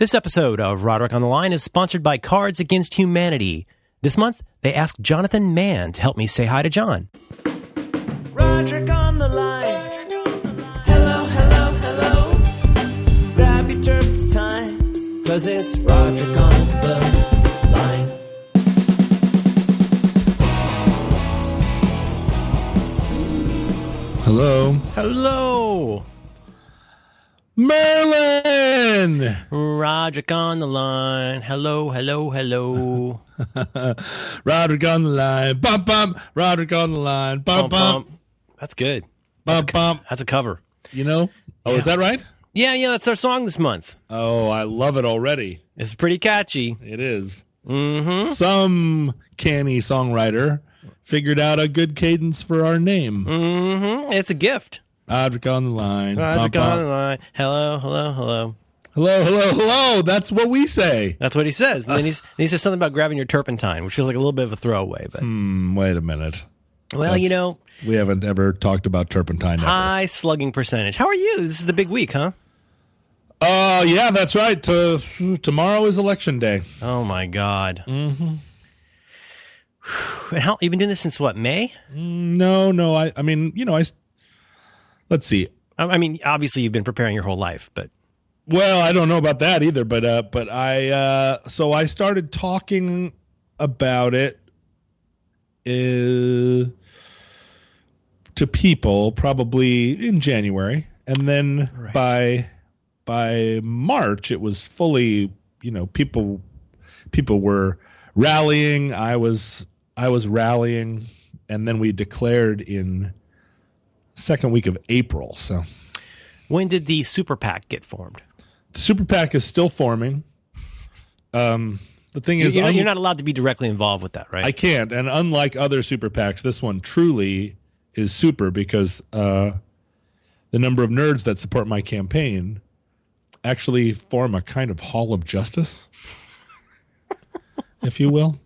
This episode of Roderick on the Line is sponsored by Cards Against Humanity. This month, they asked Jonathan Mann to help me say hi to John. Roderick on the line. Hello, hello, hello. Grab your turpentine, cause it's Roderick on the line. Hello. Hello, Merlin! Roderick on the line. Hello, hello, hello. Roderick on the line. Bump, bump. Roderick on the line. Bump, bump. That's good. Bump, bump. That's a cover. You know? Oh, is that right? Yeah, yeah, that's our song this month. Oh, I love it already. It's pretty catchy. It is. Mm-hmm. Some canny songwriter figured out a good cadence for our name. Mm-hmm. It's a gift. Roderick on the line. Bump, on the line. Hello, hello, hello. Hello, hello, hello. That's what we say. That's what he says. And then he's, he says something about grabbing your turpentine, which feels like a little bit of a throwaway. But Hmm, wait a minute. well, you know, We haven't ever talked about turpentine. ever. high slugging percentage. How are you? This is the big week, huh? Uh, yeah, that's right. Tomorrow is election day. Oh my God. Mm-hmm. And how you've been doing this since what May? No, no. I, I mean, you know, I. s- Let's see. I mean, obviously you've been preparing your whole life, but Well, I don't know about that either, but uh, but I uh, so I started talking about it uh, to people probably in January, and then Right. by by March it was fully, you know, people people were rallying. I was I was rallying, and then we declared in second week of April. So when did the super PAC get formed? the super PAC is still forming. Um, the thing is, You're not, un- you're not allowed to be directly involved with that, right? I can't, and unlike other super PACs, this one truly is super because uh, the number of nerds that support my campaign actually form a kind of hall of justice, if you will.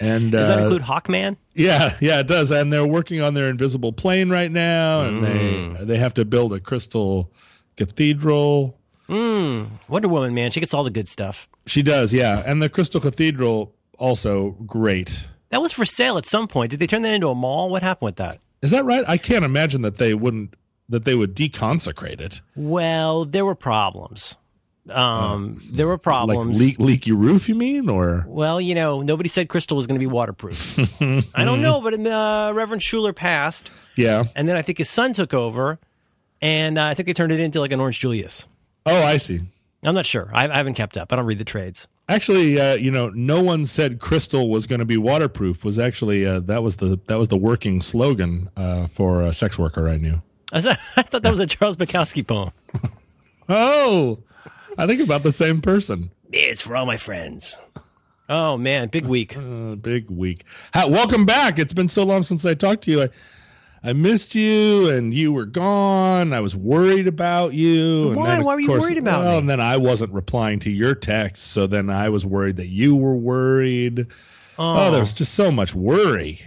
And Does that uh, include Hawkman? yeah, yeah, it does. And they're working on their invisible plane right now, and Mm. they they have to build a crystal cathedral. Mm, Wonder Woman, man, she gets all the good stuff. She does, yeah. And the Crystal Cathedral also great. That was for sale at some point. Did they turn that into a mall? What happened with that? Is that right? I can't imagine that they wouldn't that they would deconsecrate it. Well, there were problems. Um, there were problems. Like leak, leaky roof, you mean, or Well, you know, nobody said Crystal was going to be waterproof. I don't know, but uh, Reverend Schuller passed, yeah? and then I think his son took over, and uh, I think they turned it into like an Orange Julius. Oh, I see. I'm not sure. I, I haven't kept up. I don't read the trades. Actually, uh, you know, no one said crystal was going to be waterproof. Was actually uh, that was the that was the working slogan uh, for a sex worker I knew. I, was- I thought that was a Charles Bukowski poem. Oh, I think about the same person. It's for all my friends. Oh man, big week. Uh, big week. Welcome back. It's been so long since I talked to you. I, I missed you, and you were gone. I was worried about you. and Why? then, Why were you course- worried about well, me? And then I wasn't replying to your text, so then I was worried that you were worried. Oh, there was just so much worry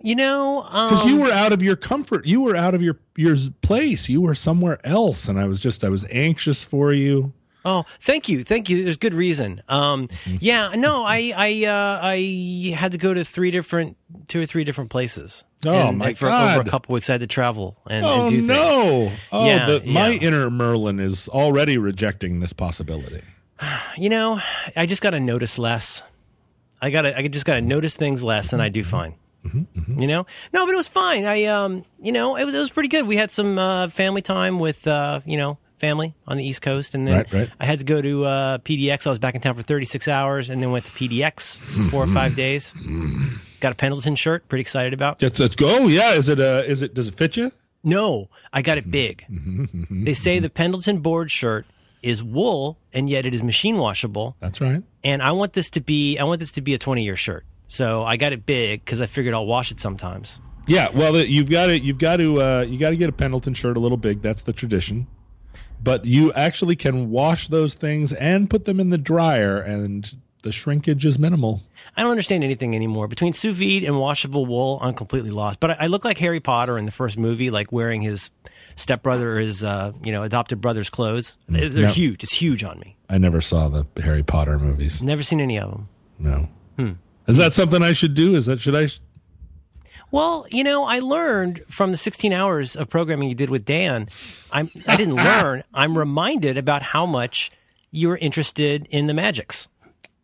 You know, because um, you were out of your comfort. You were out of your your place. You were somewhere else, and I was just I was anxious for you. Oh, thank you, thank you. There's good reason. Um, Mm-hmm. yeah, no, I, I, uh, I had to go to three different, two or three different places. Oh, And- my and for God. over a couple weeks, I had to travel and, Oh and do things. no! Oh, Yeah, the, my inner Merlin is already rejecting this possibility. You know, I just got to notice less. I got to, I just got to notice things less, and I do fine. Mm-hmm, You know, no, but it was fine. I, um, you know, it was, it was pretty good. We had some uh, family time with, uh, you know, family on the East Coast, and then Right, right. I had to go to uh, PDX. I was back in town for 36 hours, and then went to PDX for four or Mm-hmm. five days. Got a Pendleton shirt. Pretty excited about. Let's, let's go. Yeah, is it? Uh, is it? Does it fit you? No, I got it big. Mm-hmm, they say the Pendleton board shirt is wool, and yet it is machine washable. That's right. and I want this to be I want this to be a 20 year shirt. So I got it big because I figured I'll wash it sometimes. Yeah. Well, you've got to. You've got to. Uh, you got to get a Pendleton shirt a little big. That's the tradition. But you actually can wash those things and put them in the dryer, and the shrinkage is minimal. I don't understand anything anymore. Between sous vide and washable wool, I'm completely lost. But I, I look like Harry Potter in the first movie, like wearing his stepbrother or his uh, you know adopted brother's clothes. They're Mm, no. huge. It's huge on me. I never saw the Harry Potter movies. Never seen any of them. No. Hmm. Is that something I should do? Is that should I? Well, you know, I learned from the 16 hours of programming you did with Dan. I'm, I didn't learn. I'm reminded about how much you were interested in the magics.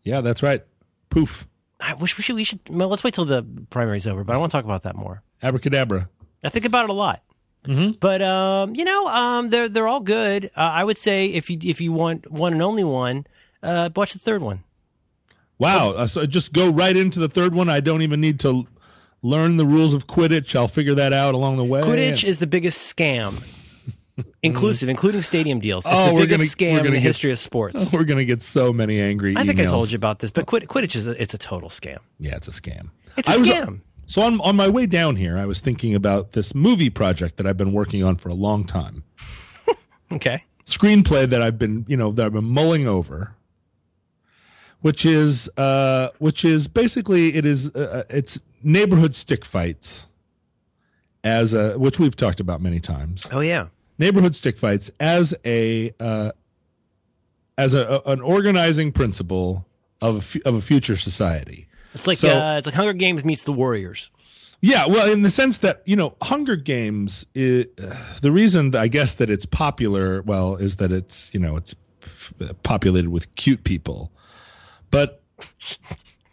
Yeah, that's right. Poof. I wish we should. We should. Well, let's wait till the primary's over. But I want to talk about that more. Abracadabra. I think about it a lot. But um, you know, um, they're they're all good. Uh, I would say if you if you want one and only one, uh, watch the third one. Wow. Uh, so just go right into the third one. I don't even need to learn the rules of Quidditch. I'll figure that out along the way. Quidditch is the biggest scam, inclusive, including stadium deals. It's Oh, the biggest gonna- scam in the get- history of sports. We're gonna get so many angry. I think I told you about this, but Quid- Quidditch is a, it's a total scam. Yeah, it's a scam. It's a I was- scam. so on on my way down here, I was thinking about this movie project that I've been working on for a long time. Okay. Screenplay that I've been, you know, that I've been mulling over, which is, uh, which is basically it is, uh, it's neighborhood stick fights, as a which we've talked about many times. Oh yeah. neighborhood stick fights as a uh, as a, a- an organizing principle of a, of a future society. It's like So- uh, it's like Hunger Games meets the Warriors. Yeah, well, in the sense that you know, Hunger Games. i the reason I guess that it's popular, well, is that it's you know it's f- populated with cute people, but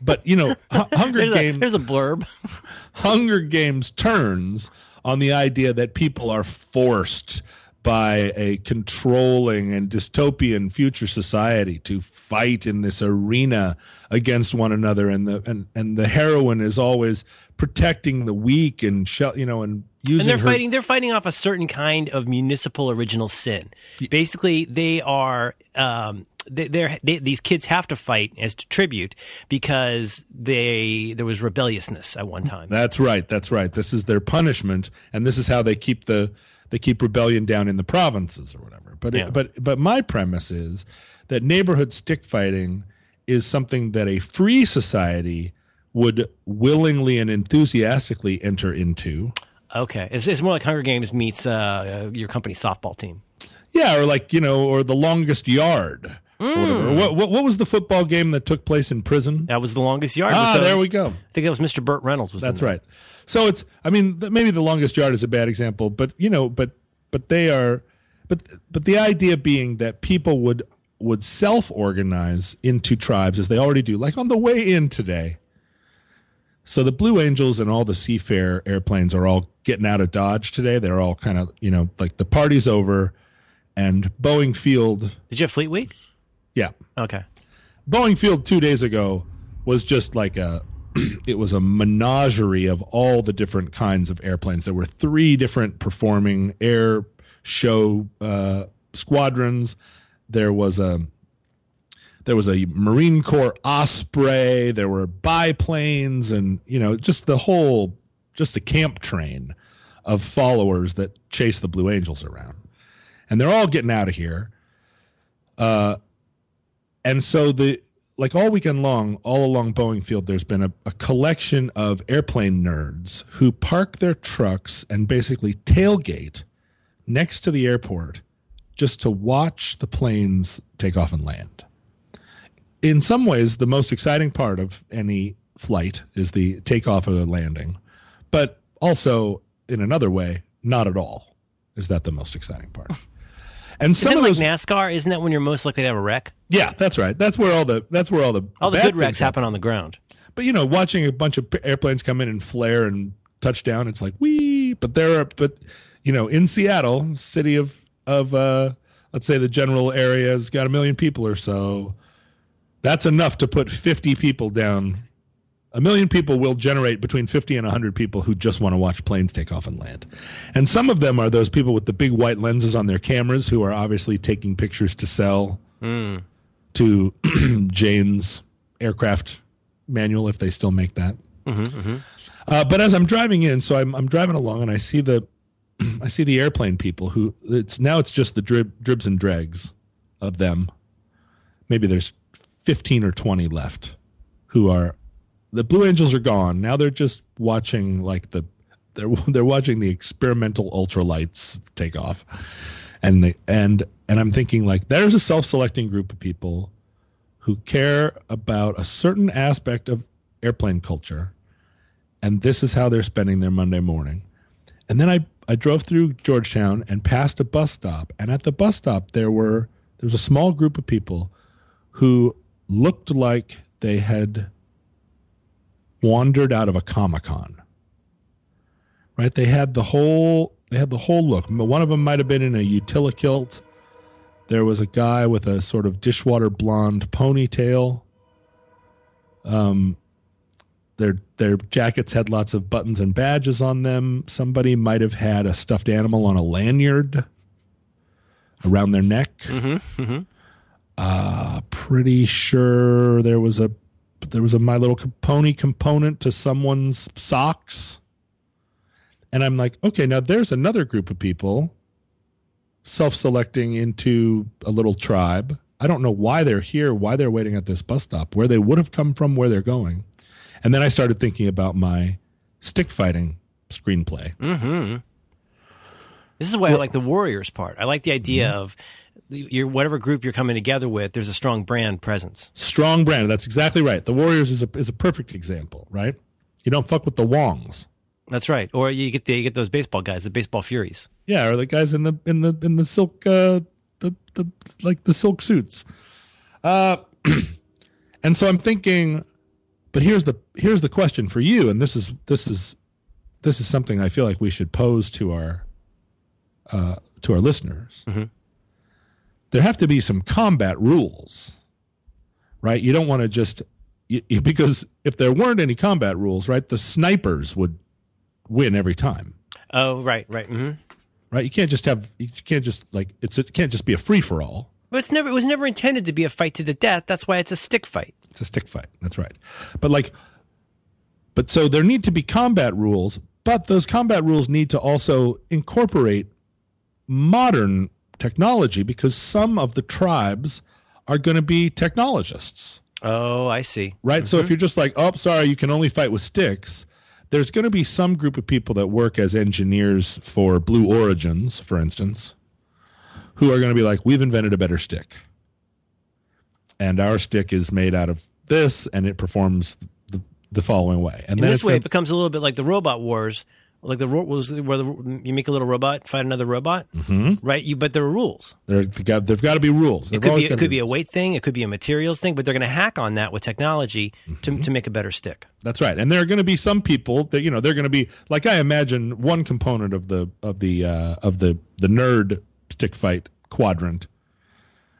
but you know, Hunger There's a, Games. there's a blurb. Hunger Games turns on the idea that people are forced by a controlling and dystopian future society to fight in this arena against one another and the and, and the heroine is always protecting the weak and shel- you know and using and they're her fighting they're fighting off a certain kind of municipal original sin basically they are um they, they're these kids have to fight as tribute because they there was rebelliousness at one time That's right. That's right. This is their punishment, and this is how they keep the they keep rebellion down in the provinces or whatever. But Yeah. it, but but my premise is that neighborhood stick fighting is something that a free society would willingly and enthusiastically enter into. okay it's, it's more like hunger games meets uh, your company softball team Yeah, or like you know, or the longest yard. Or What, what what was the football game that took place in prison? that was the longest yard Ah, the- there we go. i think that was mr burt reynolds was That's right. So it's I mean maybe the longest yard is a bad example, but you know, but but they are but but the idea being that people would would self-organize into tribes as they already do, like on the way in today. So the Blue Angels and all the Seafair airplanes are all getting out of Dodge today. They're all kind of, you know, like the party's over and Boeing Field, did you have fleet week yeah. okay Boeing Field two days ago was just like a it was a menagerie of all the different kinds of airplanes. There were three different performing air show uh, squadrons. There was a there was a Marine Corps Osprey. There were biplanes, and you know, just the whole just a camp train of followers that chase the Blue Angels around, and they're all getting out of here. Uh, and so the like all weekend long, all along Boeing Field, there's been a, a collection of airplane nerds who park their trucks and basically tailgate next to the airport just to watch the planes take off and land. In some ways, the most exciting part of any flight is the takeoff or the landing, but also in another way, not at all. Is that the most exciting part? And some of like those, NASCAR? Isn't that when you're most likely to have a wreck? yeah, that's right. That's where all the that's where all the All the good wrecks happen on the ground. But you know, watching a bunch of airplanes come in and flare and touch down, it's like wee. But there are, but you know, in Seattle, city of of uh, let's say the general area has got a million people or so. That's enough to put fifty people down. A million people will generate between 50 and 100 people who just want to watch planes take off and land. And some of them are those people with the big white lenses on their cameras who are obviously taking pictures to sell hmm. to Jane's aircraft manual if they still make that. Mm-hmm, mm-hmm. Uh, but as I'm driving in, so I'm I'm driving along and I see the I see the airplane people who it's now it's just the drib, dribs and dregs of them. Maybe there's 15 or 20 left who are the Blue Angels are gone. Now they're just watching like the they're they're watching the experimental ultralights take off, and the and and I'm thinking like there's a self-selecting group of people who care about a certain aspect of airplane culture, and this is how they're spending their Monday morning. And then I I drove through Georgetown and passed a bus stop, and at the bus stop there were there was a small group of people who looked like they had wandered out of a comic con right? They had the whole they had the whole look. One of them might have been in a Utilikilt there was a guy with a sort of dishwater blonde ponytail. Um their their jackets had lots of buttons and badges on them. Somebody might have had a stuffed animal on a lanyard around their neck. Uh pretty sure there was a there was a my little pony component to someone's socks and i'm like okay now there's another group of people self-selecting into a little tribe i don't know why they're here why they're waiting at this bus stop where they would have come from where they're going and then i started thinking about my stick fighting screenplay Mm-hmm. This is why I like the Warriors part. I like the idea Mm-hmm. of your whatever group you're coming together with. There's a strong brand presence. strong brand that's exactly right the warriors is a, is a perfect example right you don't fuck with the wongs That's right. Or you get the you get those baseball guys, the baseball furies. Yeah, or the guys in the in the in the silk uh the the like the silk suits. Uh and so I'm thinking but here's the here's the question for you and this is this is this is something I feel like we should pose to our uh to our listeners. Mhm. There have to be some combat rules. Right? You don't want to just you, because if there weren't any combat rules, right, the snipers would win every time Oh, right, right. hmm right? You can't just have you can't just like it's it can't just be a free for all. But it's never it was never intended to be a fight to the death. That's why it's a stick fight. It's a stick fight. That's right. But like but so there need to be combat rules, but those combat rules need to also incorporate modern technology because some of the tribes are going to be technologists. Oh, I see. right? So if mm-hmm. you're just like, oh, sorry, you can only fight with sticks, there's going to be some group of people that work as engineers for Blue Origins, for instance, who are going to be like, we've invented a better stick. And our stick is made out of this, and it performs the, the following way. And In then this way, gonna- it becomes a little bit like the robot wars, like the was where the, you make a little robot fight another robot, mm-hmm. right? You but there are rules. there, they've got, there've got to be rules. It There've could be it could be a weight thing, it could be a materials thing, but they're going to hack on that with technology Mm-hmm. to to make a better stick. That's right. And there are going to be some people that you know they're going to be like I imagine one component of the of the uh, of the the nerd stick fight quadrant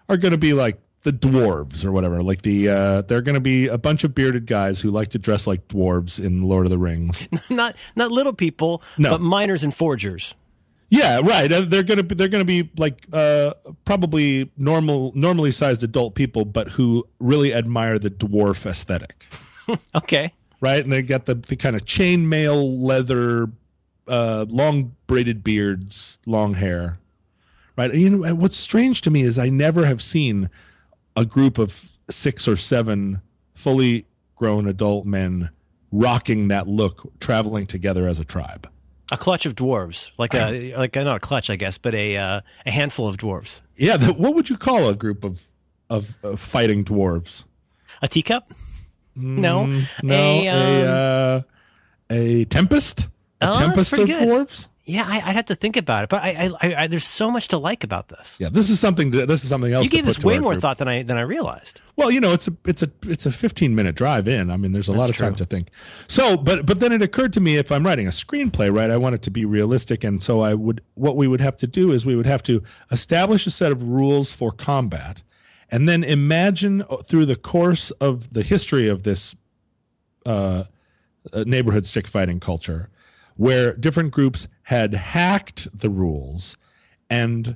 are going to be like the dwarves or whatever. Like the uh, they're going to be a bunch of bearded guys who like to dress like dwarves in Lord of the Rings. not not little people, No. but miners and forgers. yeah, right. Uh, They're going to be they're going to be like uh, probably normal normally sized adult people, but who really admire the dwarf aesthetic. Okay. right? And they got the, the kind of chainmail leather, uh, long braided beards, long hair, right? And you know what's strange to me is I never have seen a group of six or seven fully grown adult men rocking that look, traveling together as a tribe. A clutch of dwarves, like a like not a clutch, I guess, but a uh, a handful of dwarves. Yeah, the, what would you call a group of of, of fighting dwarves? A teacup? no, Mm, No, a, um, a uh, a tempest, a Oh, tempest of good. dwarves. Yeah, I, I'd have to think about it. But I, I, I, there's so much to like about this. Yeah, this is something. To, this is something else. You gave this way more group. thought than I than I realized. Well, you know, it's a it's a it's a 15 minute drive in. I mean, there's a lot of true. time to think. So, but but then it occurred to me if I'm writing a screenplay, right, I want it to be realistic, and so I would what we would have to do is we would have to establish a set of rules for combat, and then imagine uh, through the course of the history of this uh, uh, neighborhood stick fighting culture, where different groups had hacked the rules and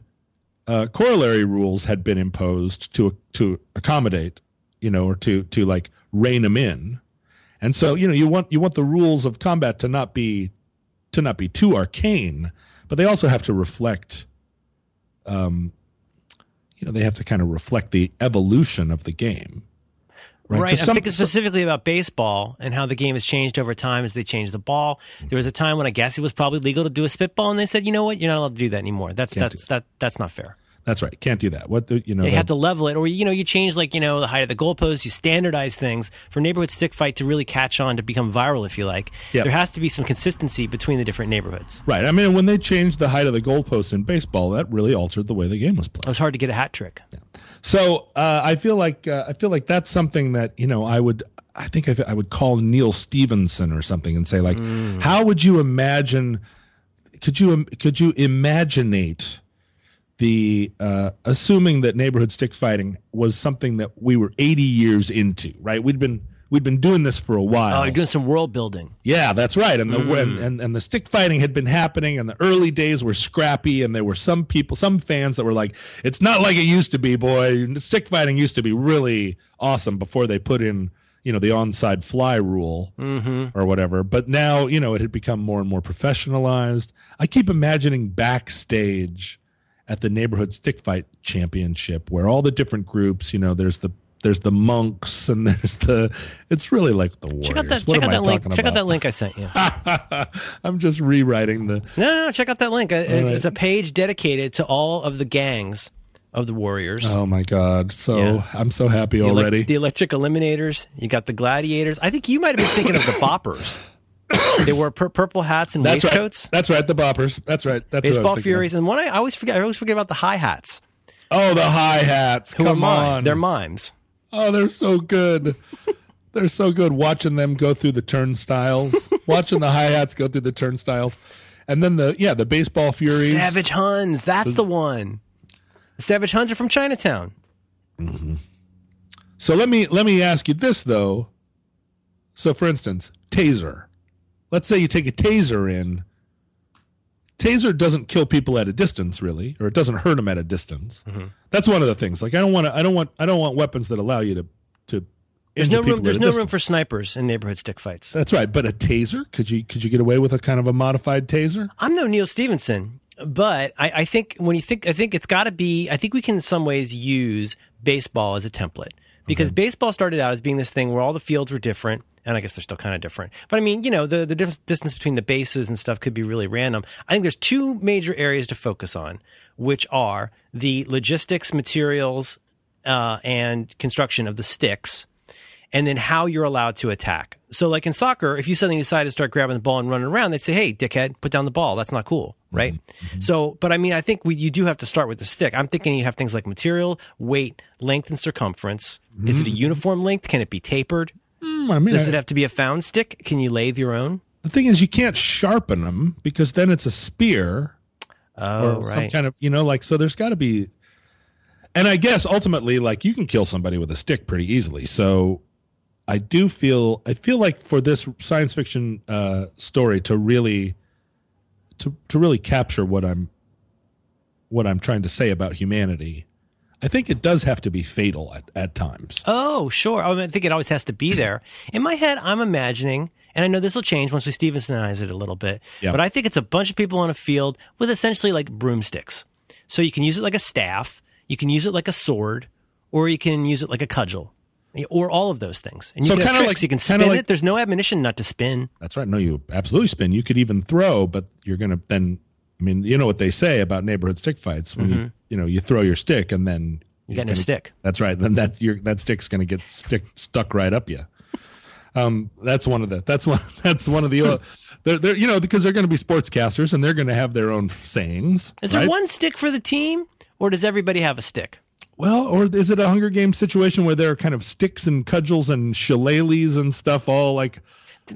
uh, corollary rules had been imposed to to accommodate, you know, or to to like rein them in. And so, you know, you want you want the rules of combat to not be to not be too arcane, but they also have to reflect um you know, they have to kind of reflect the evolution of the game. Right. Right. I'm some- thinking specifically about baseball and how the game has changed over time as they changed the ball. There was a time when I guess it was probably legal to do a spitball, and they said, you know what, you're not allowed to do that anymore. That's that's that that's not fair. That's right. Can't do that. What the you know? They the- had to level it, or you know, you change like you know the height of the goalpost. You standardize things for neighborhood stick fight to really catch on to become viral, if you like. Yep. There has to be some consistency between the different neighborhoods. Right. I mean, when they changed the height of the goalpost in baseball, that really altered the way the game was played. It was hard to get a hat trick. So uh, I feel like uh, I feel like that's something that you know I would I think I, I would call Neal Stephenson or something and say like, how would you imagine? Could you could you imaginate the uh, assuming that neighborhood stick fighting was something that we were 80 years into, right? We'd been we'd been doing this for a while. Oh, you're doing some world building. Yeah, that's right. And the Mm. and, and and the stick fighting had been happening, and the early days were scrappy, and there were some people, some fans that were like, "It's not like it used to be, boy. Stick fighting used to be really awesome before they put in." You know the onside fly rule Mm-hmm. or whatever, but now you know it had become more and more professionalized. I keep imagining backstage at the neighborhood stick fight championship where all the different groups, you know, there's the there's the monks and there's the it's really like the warriors. Check out that. What check out that link. Check out that link I sent you. I'm just rewriting the. No, no, no. Check out that link. It's, right. it's a page dedicated to all of the gangs of the Warriors. Oh my god! So Yeah. I'm so happy The elec- already. the electric eliminators. You got the gladiators. I think you might have been thinking of the boppers. they wore pur- purple hats and That's waistcoats. right. That's right. The boppers. That's right. That's what I was Baseball thinking of. furies, and one I, I always forget. I always forget about the hi hats. Oh, the hi hats. Who Come are mime. on. They're mimes. Oh, they're so good. they're so good. Watching them go through the turnstiles. watching the hi hats go through the turnstiles, and then the yeah the baseball furies. Savage Huns. That's the one. Savage Huns are from Chinatown. Mm-hmm. So let me let me ask you this though. So for instance, taser. Let's say you take a taser in. Taser doesn't kill people at a distance, really, or it doesn't hurt them at a distance. Mm-hmm. That's one of the things. Like I don't want to. I don't want. I don't want weapons that allow you to to. There's no room. There's no room for snipers in neighborhood stick fights. That's right. But a taser, could you could you get away with a kind of a modified taser? I'm no Neal Stephenson, but I, I think when you think, I think it's got to be. I think we can in some ways use baseball as a template because baseball started out as being this thing where all the fields were different. And I guess they're still kind of different. But I mean, you know, the, the distance between the bases and stuff could be really random. I think there's two major areas to focus on, which are the logistics, materials, uh, and construction of the sticks and then how you're allowed to attack. So, like in soccer, if you suddenly decide to start grabbing the ball and running around, they'd say, "Hey, dickhead, put down the ball. That's not cool." Mm-hmm. Right. Mm-hmm. So, but I mean, I think we, you do have to start with the stick. I'm thinking you have things like material, weight, length, and circumference. Is it a mm-hmm. uniform length? Can it be tapered? Hmm, I mean, Does I- it have to be a found stick? Can you lathe your own? the thing is, you can't sharpen them because then it's a spear. Oh, or some kind of you know like so there's got to be and i guess ultimately like you can kill somebody with a stick pretty easily so i do feel i feel like for this science fiction uh story to really to to really capture what i'm what i'm trying to say about humanity i think it does have to be fatal at, at times Oh, sure. I, mean, I think it always has to be there. In my head, I'm imagining, and I know this will change once we Stephensonize it a little bit, Yeah. but I think it's a bunch of people on a field with essentially like broomsticks. So you can use it like a staff, you can use it like a sword, or you can use it like a cudgel, or all of those things. And you So can have tricks. like- you can spin like- it. There's no admonition not to spin. that's right no you absolutely spin you could even throw but you're gonna then i mean you know what they say about neighborhood stick fights when you you know you throw your stick and then Mm-hmm. You no gonna- stick. That's right. Then that your that stick's going to get stick stuck right up you. Um, that's one of the that's one that's one of the uh, they're, they're you know because they're going to be sportscasters and they're going to have their own sayings. Is right? there one stick for the team, or does everybody have a stick? Well, or is it a Hunger Games situation where there are kind of sticks and cudgels and shillelaghs and stuff all like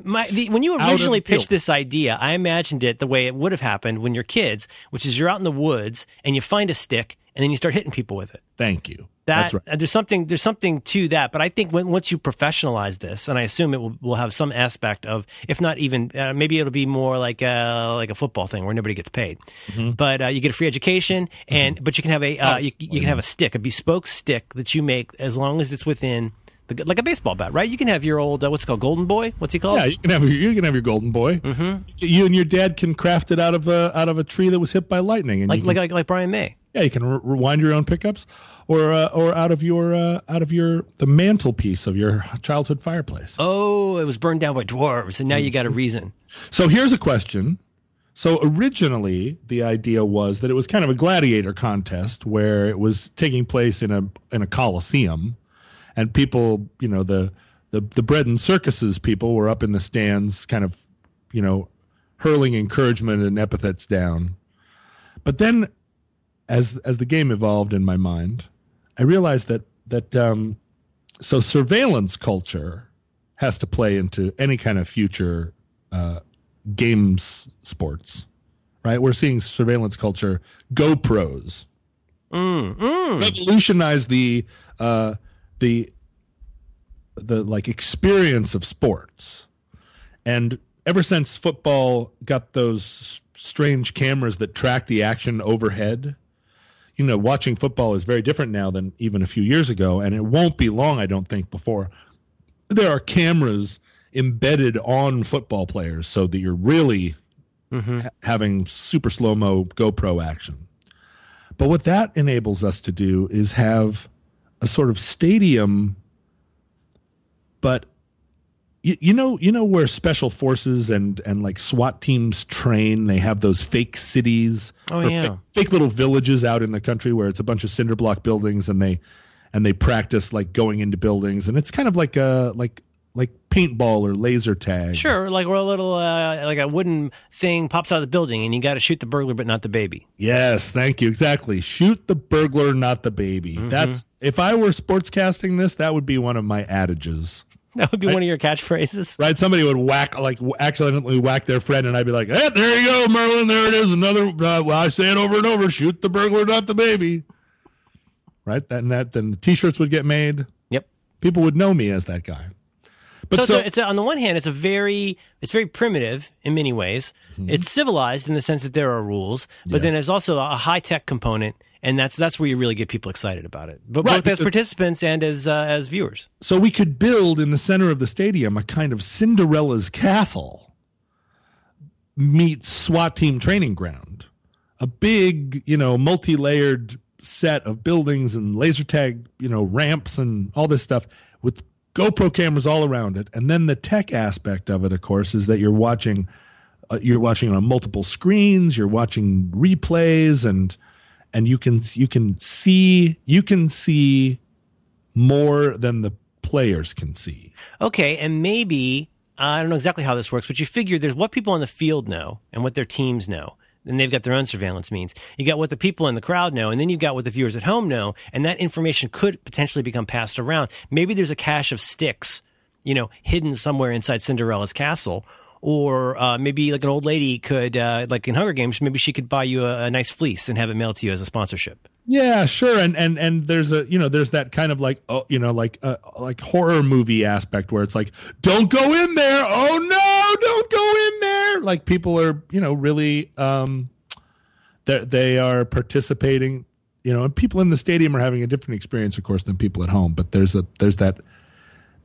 My, the, when you originally field. pitched this idea, I imagined it the way it would have happened when you're kids, which is you're out in the woods and you find a stick and then you start hitting people with it. thank you. That that's right. uh, there's something there's something to that, but I think when, once you professionalize this, and I assume it will, will have some aspect of, if not even, uh, maybe it'll be more like a like a football thing where nobody gets paid, Mm-hmm. but uh, you get a free education, and but you can have a uh, you, you can have a stick, a bespoke stick that you make as long as it's within. The, like a baseball bat, right? You can have your old uh, what's it called, Golden Boy. What's he called? Yeah, you can have your, you can have your golden boy. Mm-hmm. You and your dad can craft it out of a out of a tree that was hit by lightning, and like, can- like like like Brian May. Yeah, you can re- rewind your own pickups, or uh, or out of your uh, out of your the mantelpiece of your childhood fireplace. Oh, it was burned down by dwarves, and now you got a reason. So here's a question. So originally, the idea was that it was kind of a gladiator contest where it was taking place in a in a coliseum, and people, you know, the the the bread and circuses people were up in the stands, kind of, you know, hurling encouragement and epithets down. But then, as as the game evolved in my mind, I realized that that um, so surveillance culture has to play into any kind of future uh, games sports, right? We're seeing surveillance culture, GoPros, Mm, mm. revolutionize the uh, the the like experience of sports, and ever since football got those strange cameras that track the action overhead. You know, watching football is very different now than even a few years ago, and it won't be long, I don't think, before there are cameras embedded on football players so that you're really mm-hmm. ha- having super slow mo GoPro action. But what that enables us to do is have a sort of stadium, but you, you know, you know where special forces and and like SWAT teams train. They have those fake cities, Oh, yeah. fake, fake little villages out in the country where it's a bunch of cinder block buildings, and they and they practice like going into buildings, and it's kind of like a like like paintball or laser tag. Sure, like we're a little uh, like a wooden thing pops out of the building, and you got to shoot the burglar, but not the baby. Yes, thank you. Exactly. Shoot the burglar, not the baby. Mm-hmm. That's if I were sportscasting this, that would be one of my adages. That would be one of your catchphrases. Right? Somebody would whack, like, accidentally whack their friend, and I'd be like, "Hey, there you go, Merlin. There it is. Another. Uh, well, I say it over and over. Shoot the burglar, not the baby." Right? That and that. Then the T-shirts would get made. Yep. People would know me as that guy. But so, so, it's, a, it's a, on the one hand, it's a very it's very primitive in many ways. It's civilized in the sense that there are rules, but then Mm-hmm. There's also a high tech component, and that's that's where you really get people excited about it. But Right, both as participants and as uh, as viewers. so we could build in the center of the stadium a kind of Cinderella's castle meets SWAT team training ground. A big, you know, multi-layered set of buildings and laser tag, you know, ramps and all this stuff with GoPro cameras all around it. And then the tech aspect of it, of course, is that you're watching uh, you're watching on multiple screens, you're watching replays and and you can you can see you can see more than the players can see. Okay, and maybe I don't know exactly how this works, but you figure there's what people on the field know and what their teams know. And they've got their own surveillance means. You got what the people in the crowd know, and then you've got what the viewers at home know, and that information could potentially become passed around. Maybe there's a cache of sticks, you know, hidden somewhere inside Cinderella's castle. Or uh, maybe like an old lady could, uh, like in Hunger Games, maybe she could buy you a, a nice fleece and have it mailed to you as a sponsorship. Yeah, sure, and and and there's a you know there's that kind of like oh you know like uh, like horror movie aspect where it's like don't go in there oh no don't go like people are you know really um they they are participating you know and people in the stadium are having a different experience of course than people at home but there's a there's that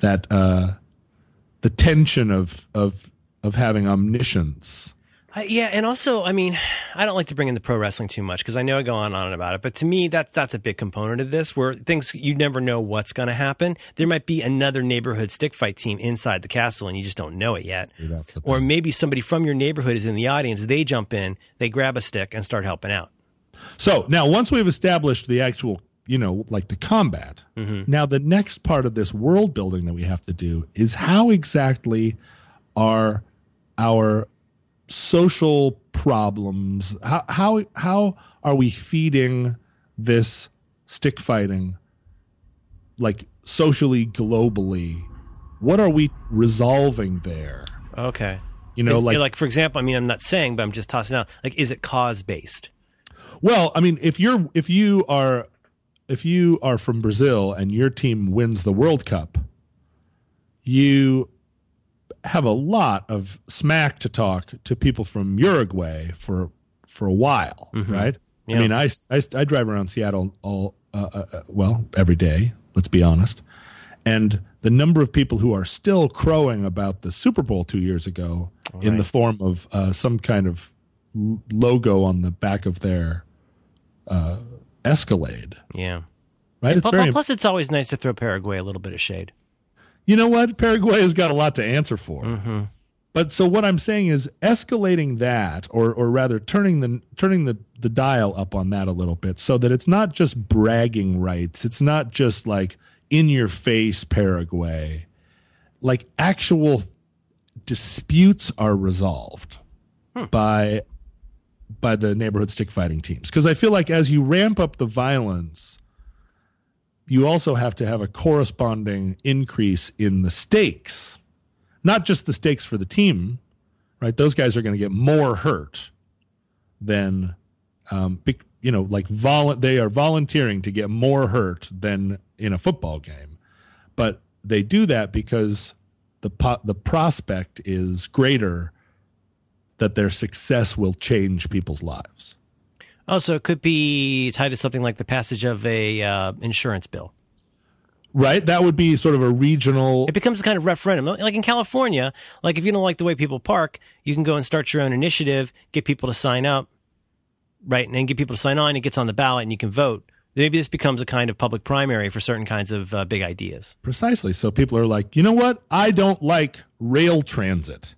that uh the tension of of of having omniscience Uh, yeah, and also, I mean, I don't like to bring in the pro wrestling too much because I know I go on and on about it. But to me, that's that's a big component of this, where things you never know what's going to happen. There might be another neighborhood stick fight team inside the castle, and you just don't know it yet. See, Or maybe somebody from your neighborhood is in the audience. They jump in, they grab a stick, and start helping out. So now, once we've established the actual, you know, like the combat, now the next part of this world building that we have to do is how exactly are our social problems how how how are we feeding this stick fighting like socially globally what are we resolving there Okay. you know Is- like like for example, I mean, I'm not saying, but I'm just tossing out. Like, is it cause based? Well, I mean, if you're if you are if you are from Brazil and your team wins the World Cup, you have a lot of smack to talk to people from Uruguay for for a while, right? Yeah. I mean, I, I I drive around Seattle all uh, uh, uh, well every day. Let's be honest, and the number of people who are still crowing about the Super Bowl two years ago in Right. the form of uh, some kind of l- logo on the back of their uh, escalade. Yeah. Right? It's pl- very. plus, it's always nice to throw Paraguay a little bit of shade. You know what? Paraguay has got a lot to answer for. Mm-hmm. But so what I'm saying is escalating that, or or rather turning the turning the the dial up on that a little bit, so that it's not just bragging rights. It's not just like in your face Paraguay. Like actual disputes are resolved by by the neighborhood stick fighting teams. Because I feel like as you ramp up the violence, you also have to have a corresponding increase in the stakes not just the stakes for the team, right? Those guys are going to get more hurt than, um, you know, like vol- they are volunteering to get more hurt than in a football game, but they do that because the po- the prospect is greater that their success will change people's lives. Oh, so it could be tied to something like the passage of a uh, insurance bill. Right? That would be sort of a regional It becomes a kind of referendum. Like in California, like if you don't like the way people park, you can go and start your own initiative, get people to sign up, right? And then get people to sign on. It gets on the ballot and you can vote. Maybe this becomes a kind of public primary for certain kinds of uh, big ideas. Precisely. So people are like, you know what? I don't like rail transit.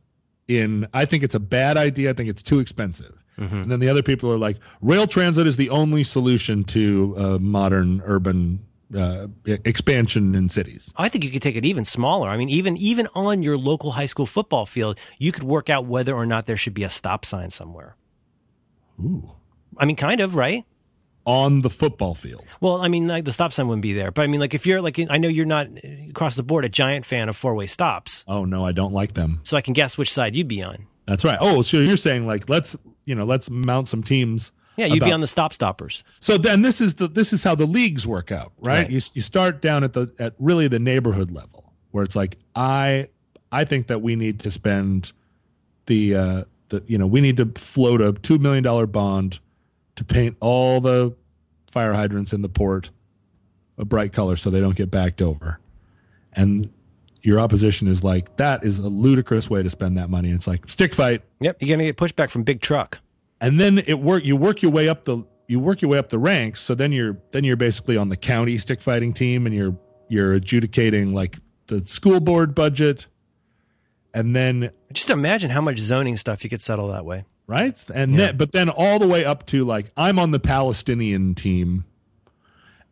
In I think it's a bad idea. I think it's too expensive. And then the other people are like, rail transit is the only solution to uh, modern urban uh, expansion in cities. I think you could take it even smaller. I mean, even even on your local high school football field, you could work out whether or not there should be a stop sign somewhere. Ooh. I mean, kind of, right? On the football field. Well, I mean, like the stop sign wouldn't be there, but I mean, like if you're like, I know you're not uh, across the board a giant fan of four way stops, Oh no, I don't like them. so I can guess which side you'd be on. That's right. Oh, so you're saying like let's you know let's mount some teams. Yeah, you'd be on the stop stoppers. So then this is the this is how the leagues work out, right? Right. You you start down at the at really the neighborhood level where it's like I I think that we need to spend the uh the you know we need to float a 2 million dollar bond to paint all the fire hydrants in the port a bright color so they don't get backed over. And your opposition is like that is a ludicrous way to spend that money. And It's like stick fight Yep, you're gonna get pushback from big truck. and then it work you work your way up the you work your way up the ranks so then you're then you're basically on the county stick fighting team and you're you're adjudicating like the school board budget and then Just imagine how much zoning stuff you could settle that way. right and then but then all the way up to like i'm on the palestinian team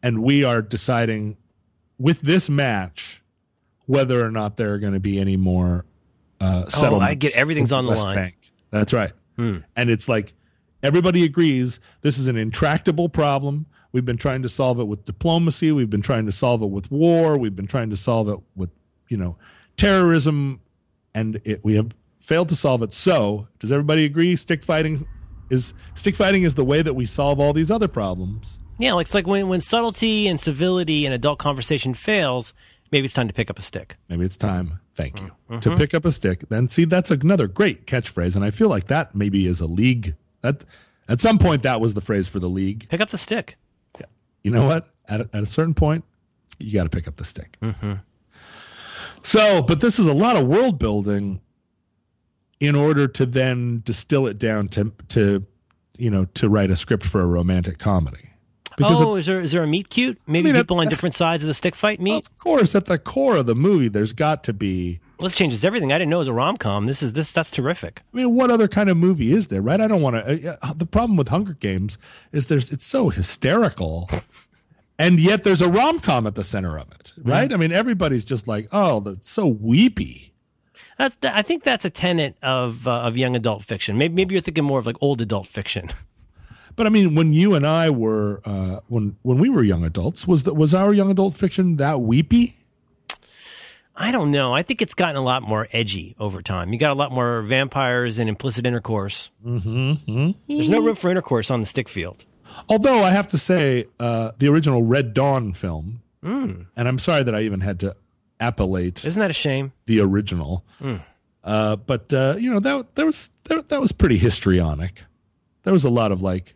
and we are deciding with this match whether or not there are going to be any more uh settlements Oh, I get everything's on the West line. Bank. that's right Hmm. and it's like everybody agrees this is an intractable problem. We've been trying to solve it with diplomacy. We've been trying to solve it with war. We've been trying to solve it with, you know, terrorism, and it, we have failed to solve it. So, does everybody agree? Stick fighting is stick fighting is the way that we solve all these other problems. Yeah, like it's like when when subtlety and civility and adult conversation fails, maybe it's time to pick up a stick. Maybe it's time. Thank you mm-hmm. to pick up a stick. Then see, that's another great catchphrase, and I feel like that maybe is a league. That at some point that was the phrase for the league. Pick up the stick. Yeah. you know what? At a, at a certain point, you got to pick up the stick. Mm-hmm. So, but this is a lot of world building in order to then distill it down to to you know to write a script for a romantic comedy. Because oh, at- is there is there a meet cute? Maybe I mean, people on different sides of the stick fight meet. of course, at the core of the movie, there's got to be. Well, this changes everything. I didn't know it was a rom com. This is this that's terrific. I mean, what other kind of movie is there, right? I don't want to. Uh, the problem with Hunger Games is there's it's so hysterical, and yet there's a rom com at the center of it, right? I mean, everybody's just like, oh, that's so weepy. That's I think that's a tenet of uh, of young adult fiction. Maybe maybe you're thinking more of like old adult fiction. But I mean, when you and I were uh, when when we were young adults, was that was our young adult fiction that weepy? I don't know. I think it's gotten a lot more edgy over time. You got a lot more vampires and implicit intercourse. Mm-hmm. There's no room for intercourse on the stick field. Although I have to say, uh, the original Red Dawn film, and I'm sorry that I even had to appellate Isn't that a shame? the original, uh, but uh, you know that there was there, that was pretty histrionic. There was a lot of like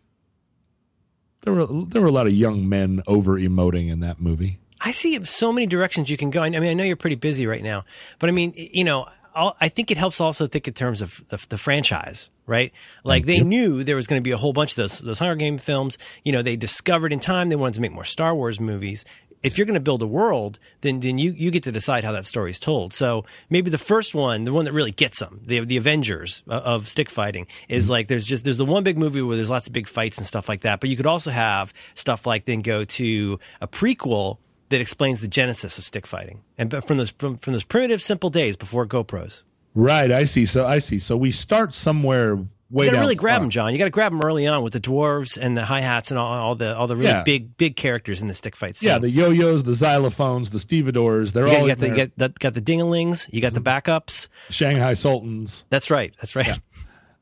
there were there were a lot of young men over emoting in that movie. I see so many directions you can go. I mean, I know you're pretty busy right now, but I mean, you know, I'll, I think it helps also think in terms of the, the franchise, right? Like mm, they Yep. knew there was going to be a whole bunch of those those Hunger Game films. You know, they discovered in time they wanted to make more Star Wars movies. If you're going to build a world, then then you you get to decide how that story is told. So maybe the first one, the one that really gets them, the the Avengers of, of stick fighting, is mm-hmm. like there's just there's the one big movie where there's lots of big fights and stuff like that. But you could also have stuff like then go to a prequel that explains the genesis of stick fighting and but from those from, from those primitive simple days before GoPros. Right, I see. So I see. So we start somewhere way You got down really grab them, John. You got to grab them early on with the dwarves and the hi hats and all, all the all the really Yeah. big big characters in the stick fight scene. Yeah, the yo-yos, the xylophones, the stevedores, they're you got, all you in got the, you got, the, got the dingalings. You got the backups. Shanghai Sultans. That's right. That's right.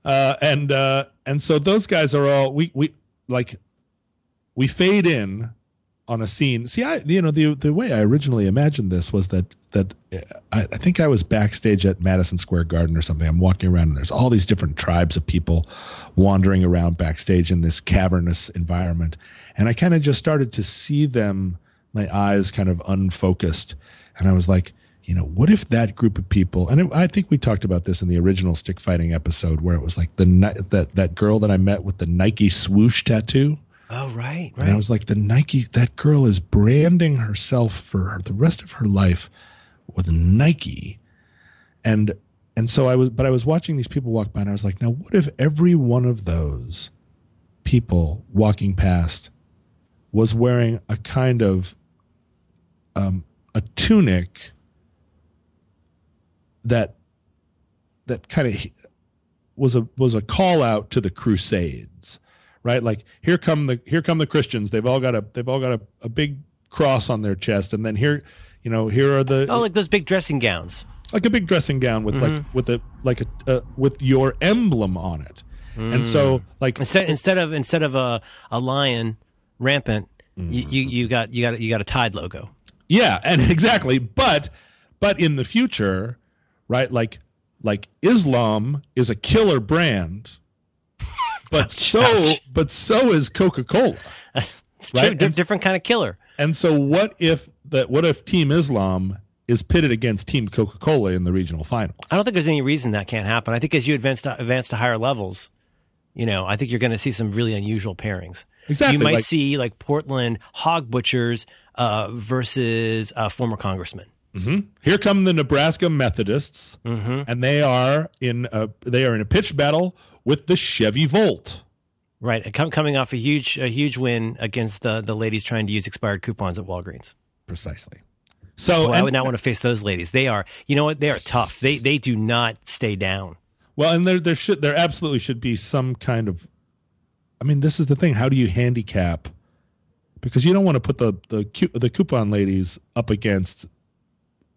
Uh, and uh, and so those guys are all we we like we fade in on a scene. See, I you know the the way I originally imagined this was that that uh, I, I think I was backstage at Madison Square Garden or something. I'm walking around and there's all these different tribes of people wandering around backstage in this cavernous environment, and I kind of just started to see them. My eyes kind of unfocused, and I was like, you know, what if that group of people? And it, I think we talked about this in the original stick fighting episode, where it was like the that that girl that I met with the Nike swoosh tattoo. Oh right, right. And I was like, the Nike, that girl is branding herself for her, the rest of her life with Nike. And, and so I was, but I was watching these people walk by and I was like, now what if every one of those people walking past was wearing a kind of, um, a tunic that, that kind of was a, was a call out to the crusades right? Like here come the here come the Christians. They've all got a they've all got a, a big cross on their chest, and then here, you know, here are the oh, like those big dressing gowns. like a big dressing gown with like with a like a uh, with your emblem on it, and so like Instead instead of instead of a a lion rampant, Mm-hmm. you, you you got you got you got a Tide logo. Yeah, and exactly. But but in the future, right? Like like Islam is a killer brand, but so ouch. but so is Coca Cola. It's Right, true, different kind of killer. And so what if that what if Team Islam is pitted against Team Coca Cola in the regional final? I don't think there's any reason that can't happen. I think as you advance to, advance to higher levels, you know, I think you're going to see some really unusual pairings. Exactly, You might like- see like Portland hog butchers uh, versus uh, former congressmen. Here come the Nebraska Methodists, and they are in a they are in a pitch battle with the Chevy Volt. Right, coming off a huge a huge win against the the ladies trying to use expired coupons at Walgreens. Precisely. So Well, I would not want to face those ladies. They are, you know what? They are tough. They they do not stay down. Well, and there there should there absolutely should be some kind of. I mean, this is the thing. How do you handicap? Because you don't want to put the the the coupon ladies up against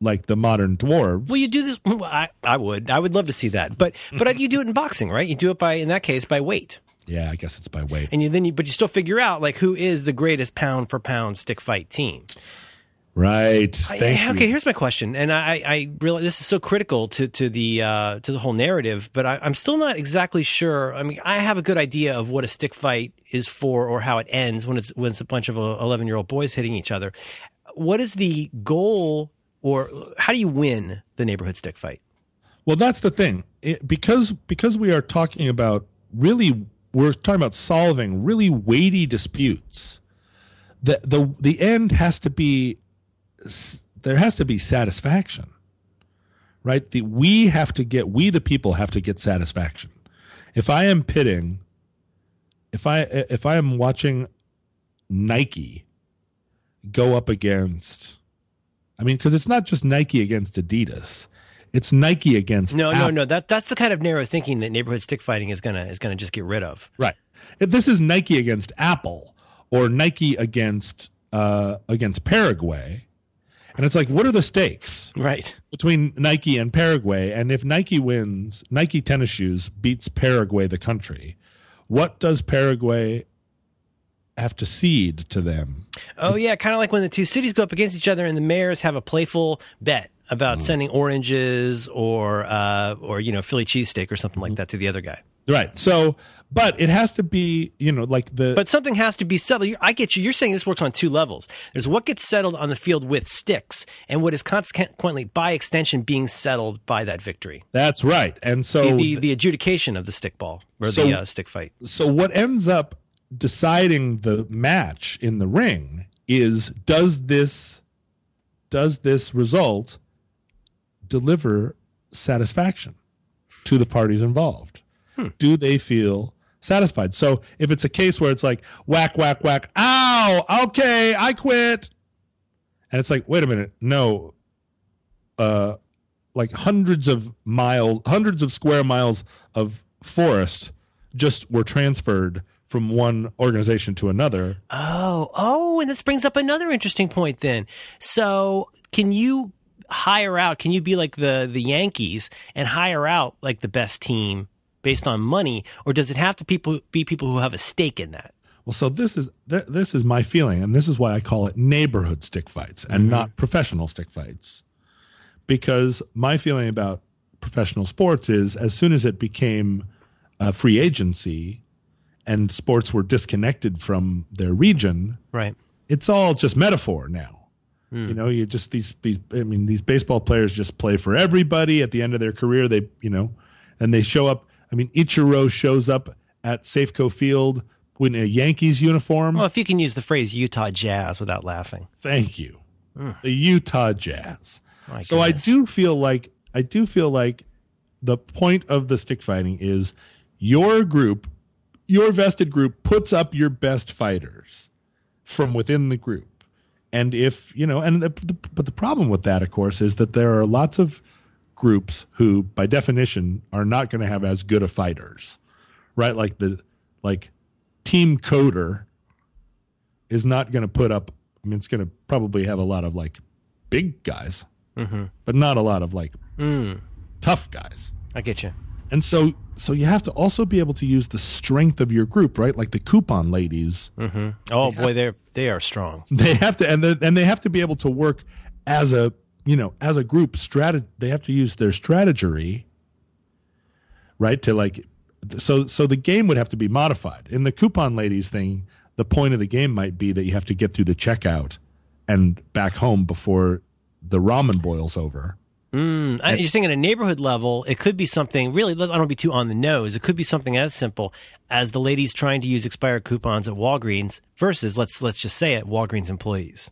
like the modern dwarves. Well, you do this. I, I would. I would love to see that. But but you do it in boxing, right? You do it by in that case by weight, yeah, I guess it's by weight. and you then you but you still figure out like who is the greatest pound for pound stick fight team. Right. I- Thank I- you. okay, here's my question, and I, I realize this is so critical to to the uh, to the whole narrative, but I, I'm still not exactly sure. I mean, I have a good idea of what a stick fight is for, or how it ends when it's when it's a bunch of 11 year old boys hitting each other. What is the goal, or how do you win the neighborhood stick fight? Well, that's the thing. It, because because we are talking about really we're talking about solving really weighty disputes. The the the end has to be there has to be satisfaction. Right? The we have to get we the people have to get satisfaction. If I am pitting if I if I am watching Nike go up against I mean cuz it's not just Nike against Adidas. It's Nike against No, no, no. That that's the kind of narrow thinking that neighborhood stick fighting is gonna is gonna just get rid of. Right. If this is Nike against Apple or Nike against uh, against Paraguay, and it's like, what are the stakes Right. between Nike and Paraguay? And if Nike wins, Nike tennis shoes beats Paraguay, the country. What does Paraguay have to cede to them? Oh yeah, kind of like when the two cities go up against each other and the mayors have a playful bet about sending oranges or uh, or you know Philly cheesesteak or something like that to the other guy. Right. So, but it has to be, you know, like the. But something has to be settled. I get you. You're saying this works on two levels. There's what gets settled on the field with sticks, and what is consequently, by extension, being settled by that victory. that's right. And so, The the, the adjudication of the stick ball or So- the uh, stick fight. so what ends up deciding the match in the ring is does this does this result deliver satisfaction to the parties involved? Do they feel satisfied? So if it's a case where it's like whack whack whack ow okay i quit. And it's like wait a minute no uh like hundreds of miles hundreds of square miles of forest just were transferred from one organization to another Oh, oh, and this brings up another interesting point then. So, can you hire out, can you be like the the Yankees and hire out like the best team based on money or does it have to people be people who have a stake in that? Well, so this is th- this is my feeling, and this is why I call it neighborhood stick fights and mm-hmm. not professional stick fights, because my feeling about professional sports is as soon as it became a free agency and sports were disconnected from their region, Right. it's all just metaphor now. Hmm. You know, you just these these I mean these baseball players just play for everybody at the end of their career they, you know, and they show up I mean Ichiro shows up at Safeco Field in a Yankees uniform. Well, if you can use the phrase Utah Jazz without laughing. Thank you. Hmm. The Utah Jazz. My so I do feel like I do feel like the point of the stick fighting is your group, your vested group puts up your best fighters from within the group. And if, you know, and the, the, but the problem with that of course is that there are lots of groups who by definition are not going to have as good of fighters. Right? Like the like team coder is not going to put up I mean it's going to probably have a lot of like big guys, but not a lot of like mm. tough guys. I get you. And so so you have to also be able to use the strength of your group, right? Like the coupon ladies, mm-hmm. Oh boy, they're they are strong. they have to and the, and they have to be able to work as a you know as a group strat. They have to use their strategy, right? To like so so the game would have to be modified. In the coupon ladies thing, the point of the game might be that you have to get through the checkout and back home before the ramen boils over. Mm, I, you're saying at a neighborhood level, it could be something really. I don't want to be too on the nose. It could be something as simple as the ladies trying to use expired coupons at Walgreens versus let's let's just say it, Walgreens employees.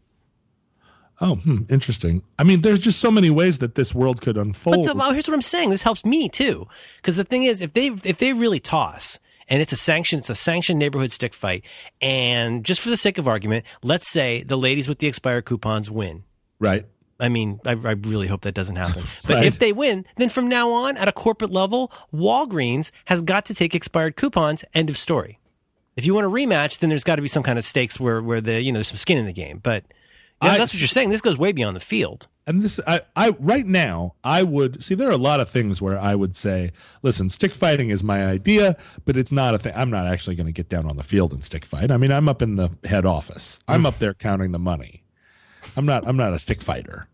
Oh, hmm, interesting. I mean, there's just so many ways that this world could But unfold. the, well, here's what I'm saying. This helps me too, because the thing is, if they if they really toss and it's a sanction, it's a sanctioned neighborhood stick fight, and just for the sake of argument, let's say the ladies with the expired coupons win. right? I mean, I, I really hope that doesn't happen. But Right. if they win, then from now on, at a corporate level, Walgreens has got to take expired coupons. End of story. If you want a rematch, then there's got to be some kind of stakes where where the you know there's some skin in the game. But yeah, I- that's what you're saying. This goes way beyond the field. And this, I, I, right now, I would see there are a lot of things where I would say, listen, stick fighting is my idea, but it's not a thing. I'm not actually going to get down on the field and stick fight. I mean, I'm up in the head office. I'm up there counting the money. I'm not, I'm not a stick fighter,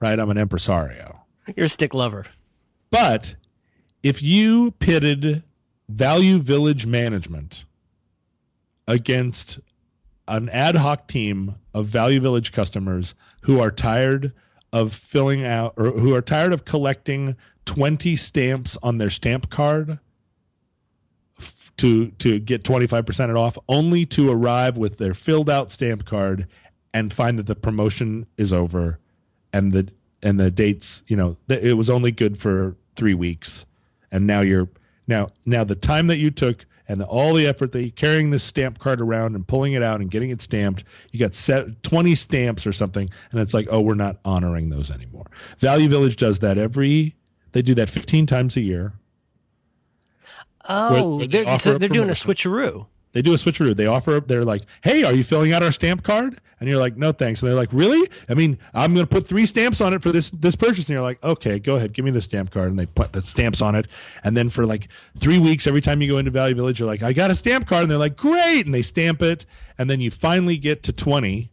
right? I'm an impresario. You're a stick lover. But if you pitted Value Village Management against an ad hoc team of Value Village customers who are tired of filling out or who are tired of collecting 20 stamps on their stamp card f- to to get 25% off only to arrive with their filled out stamp card and find that the promotion is over and the and the dates you know th- it was only good for 3 weeks. And now you're now now the time that you took and the, all the effort that you're carrying this stamp card around and pulling it out and getting it stamped you got set 20 stamps or something and it's like oh we're not honoring those anymore. Value village does that every they do that 15 times a year. Oh, they they're, offer so they're doing a switcheroo. They do a switcheroo. They offer. They're like, "Hey, are you filling out our stamp card?" And you're like, "No, thanks." And they're like, "Really? I mean, I'm going to put three stamps on it for this this purchase." And you're like, "Okay, go ahead, give me the stamp card." And they put the stamps on it. And then for like three weeks, every time you go into Value Village, you're like, "I got a stamp card," and they're like, "Great!" And they stamp it. And then you finally get to twenty,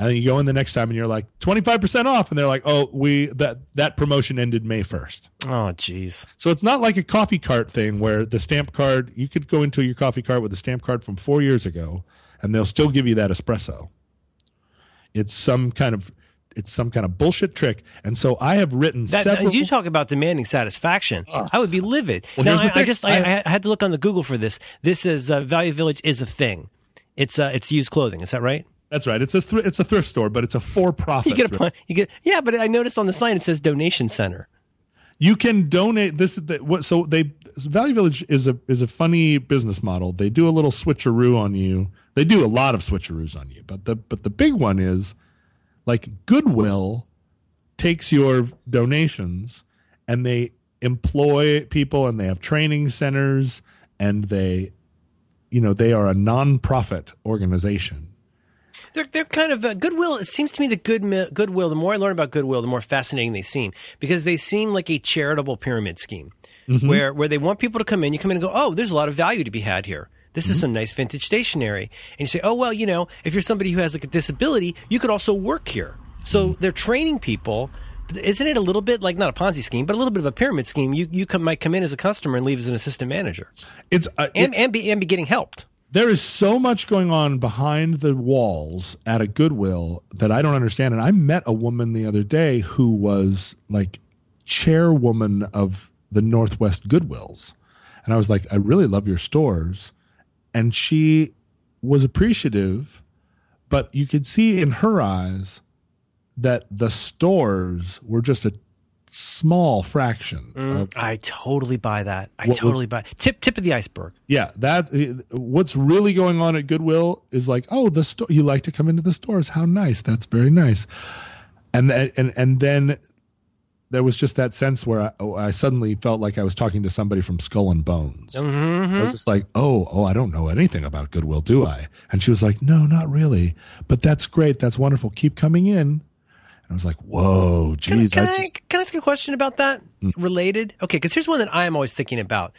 And then you go in the next time and you're like 25% off and they're like, "Oh, we that that promotion ended May 1st." Oh, jeez. So it's not like a coffee cart thing where the stamp card, you could go into your coffee cart with a stamp card from 4 years ago and they'll still give you that espresso. It's some kind of it's some kind of bullshit trick. And so I have written That, several you talk about demanding satisfaction. I would be livid. Well, now, I, I just I, I- I had to look on the Google for this. This is uh, Value Village is a thing. It's uh, it's used clothing. Is that right? That's right. It's a thr- it's a thrift store, but it's a for-profit. You get a pun- you get yeah, but I noticed on the sign it says donation center. you can donate this the, what so they value village is a is a funny business model they do a little switcheroo on you they do a lot of switcheroos on you but the but the big one is like goodwill takes your donations and they employ people and they have training centers and they you know they are a non-profit organization They're they're kind of uh, Goodwill. It seems to me that good Goodwill. The more I learn about Goodwill, the more fascinating they seem because they seem like a charitable pyramid scheme, where where they want people to come in. You come in and go, oh, there's a lot of value to be had here. This is some nice vintage stationery, and you say, oh well, you know, if you're somebody who has like a disability, you could also work here. So they're training people. Isn't it a little bit like not a Ponzi scheme, but a little bit of a pyramid scheme? You you come, might come in as a customer and leave as an assistant manager, it's uh, and and be and be getting helped. There is so much going on behind the walls at a Goodwill that I don't understand. And I met a woman the other day who was like chairwoman of the Northwest Goodwills. And I was like, I really love your stores. And she was appreciative, but you could see in her eyes that the stores were just a small fraction of I totally buy that. I What was- totally buy tip tip of the iceberg. Yeah, that what's really going on at Goodwill is like, oh, the store. You like to come into the stores? How nice! That's very nice. And then, and and then there was just that sense where I, oh, I suddenly felt like I was talking to somebody from Skull and Bones. Mm-hmm. I was just like, oh, oh, I don't know anything about Goodwill, do I? And she was like, no, not really. But that's great. That's wonderful. Keep coming in. And I was like, whoa, Can, geez, can I I, just Mm. can I ask a question about that? Related? Okay, because here's one that I am always thinking about.